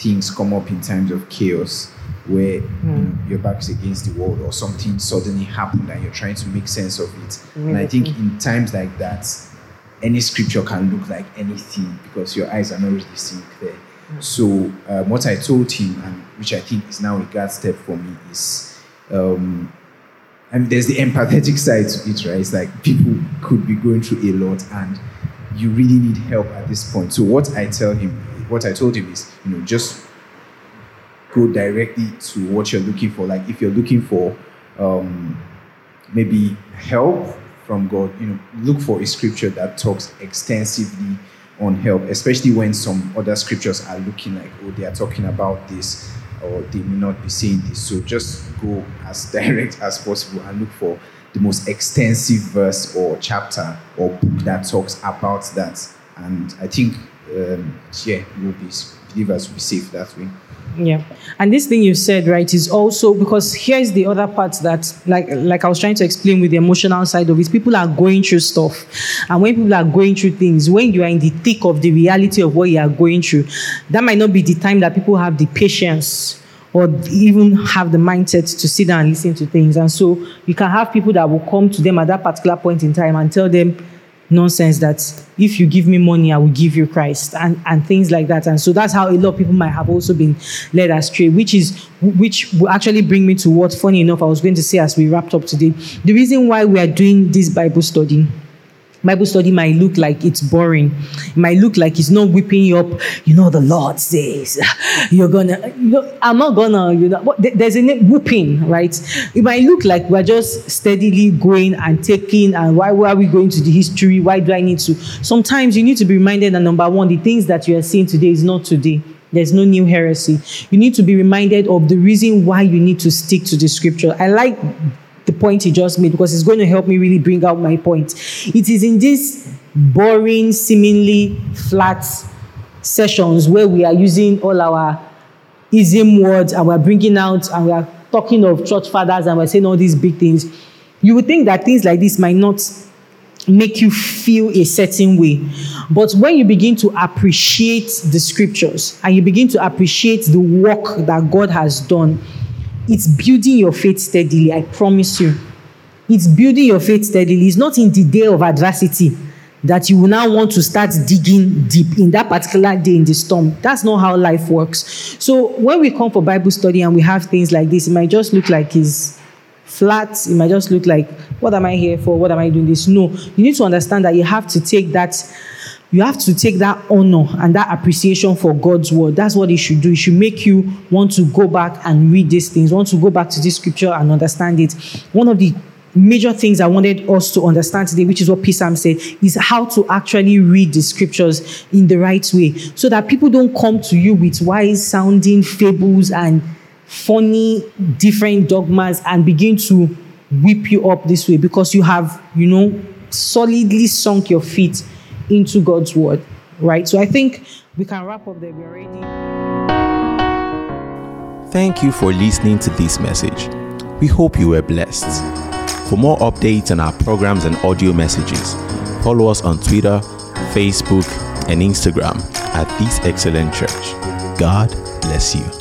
Speaker 7: things come up in times of chaos where you know, your back is against the wall or something suddenly happened and you're trying to make sense of it. And I think in times like that, any scripture can look like anything because your eyes are not really seeing clear. So um, what I told him, and which I think is now a guard step for me, is um, I mean, there's the [laughs] empathetic side to it, right? It's like people could be going through a lot, and you really need help at this point. So what I tell him, what I told him is, you know, just go directly to what you're looking for. Like if you're looking for um, maybe help from God, you know, look for a scripture that talks extensively on help, especially when some other scriptures are looking like, oh, they are talking about this or they may not be saying this. So just go as [laughs] direct as possible and look for the most extensive verse or chapter or book that talks about that. And I think, um, yeah, will be believers will be safe that way.
Speaker 2: Yeah. And this thing you said, right, is also because here's the other part that like like I was trying to explain with the emotional side of it. People are going through stuff. And when people are going through things, when you are in the thick of the reality of what you are going through, that might not be the time that people have the patience or even have the mindset to sit down and listen to things. And so you can have people that will come to them at that particular point in time and tell them nonsense that if you give me money, I will give you Christ and, and things like that. And so that's how a lot of people might have also been led astray, which is which will actually bring me to what funny enough I was going to say as we wrapped up today. The reason why we are doing this Bible study Bible study might look like it's boring. It might look like it's not whipping you up. You know, the Lord says, you're gonna, you know, I'm not gonna, you know, there's a name, whipping, right? It might look like we're just steadily going and taking, and why, why are we going to the history? Why do I need to? Sometimes you need to be reminded that number one, the things that you are seeing today is not today. There's no new heresy. You need to be reminded of the reason why you need to stick to the scripture. I like the point he just made because it's going to help me really bring out my point. It is in these boring, seemingly flat sessions where we are using all our ism words and we're bringing out and we are talking of church fathers and we're saying all these big things. You would think that things like this might not make you feel a certain way. But when you begin to appreciate the scriptures and you begin to appreciate the work that God has done, it's building your faith steadily. I promise you. It's building your faith steadily. It's not in the day of adversity that you will now want to start digging deep in that particular day in the storm. That's not how life works. So when we come for Bible study and we have things like this, it might just look like it's flat. It might just look like, what am I here for? What am I doing this? No, you need to understand that you have to take that you have to take that honor and that appreciation for God's word. That's what it should do. It should make you want to go back and read these things, want to go back to this scripture and understand it. One of the major things I wanted us to understand today, which is what P. said, is how to actually read the scriptures in the right way so that people don't come to you with wise sounding fables and funny different dogmas and begin to whip you up this way because you have, you know, solidly sunk your feet into God's word, right? So I think we can wrap up there. We're already.
Speaker 8: Thank you for listening to this message. We hope you were blessed. For more updates on our programs and audio messages, follow us on Twitter, Facebook, and Instagram at This Excellent Church. God bless you.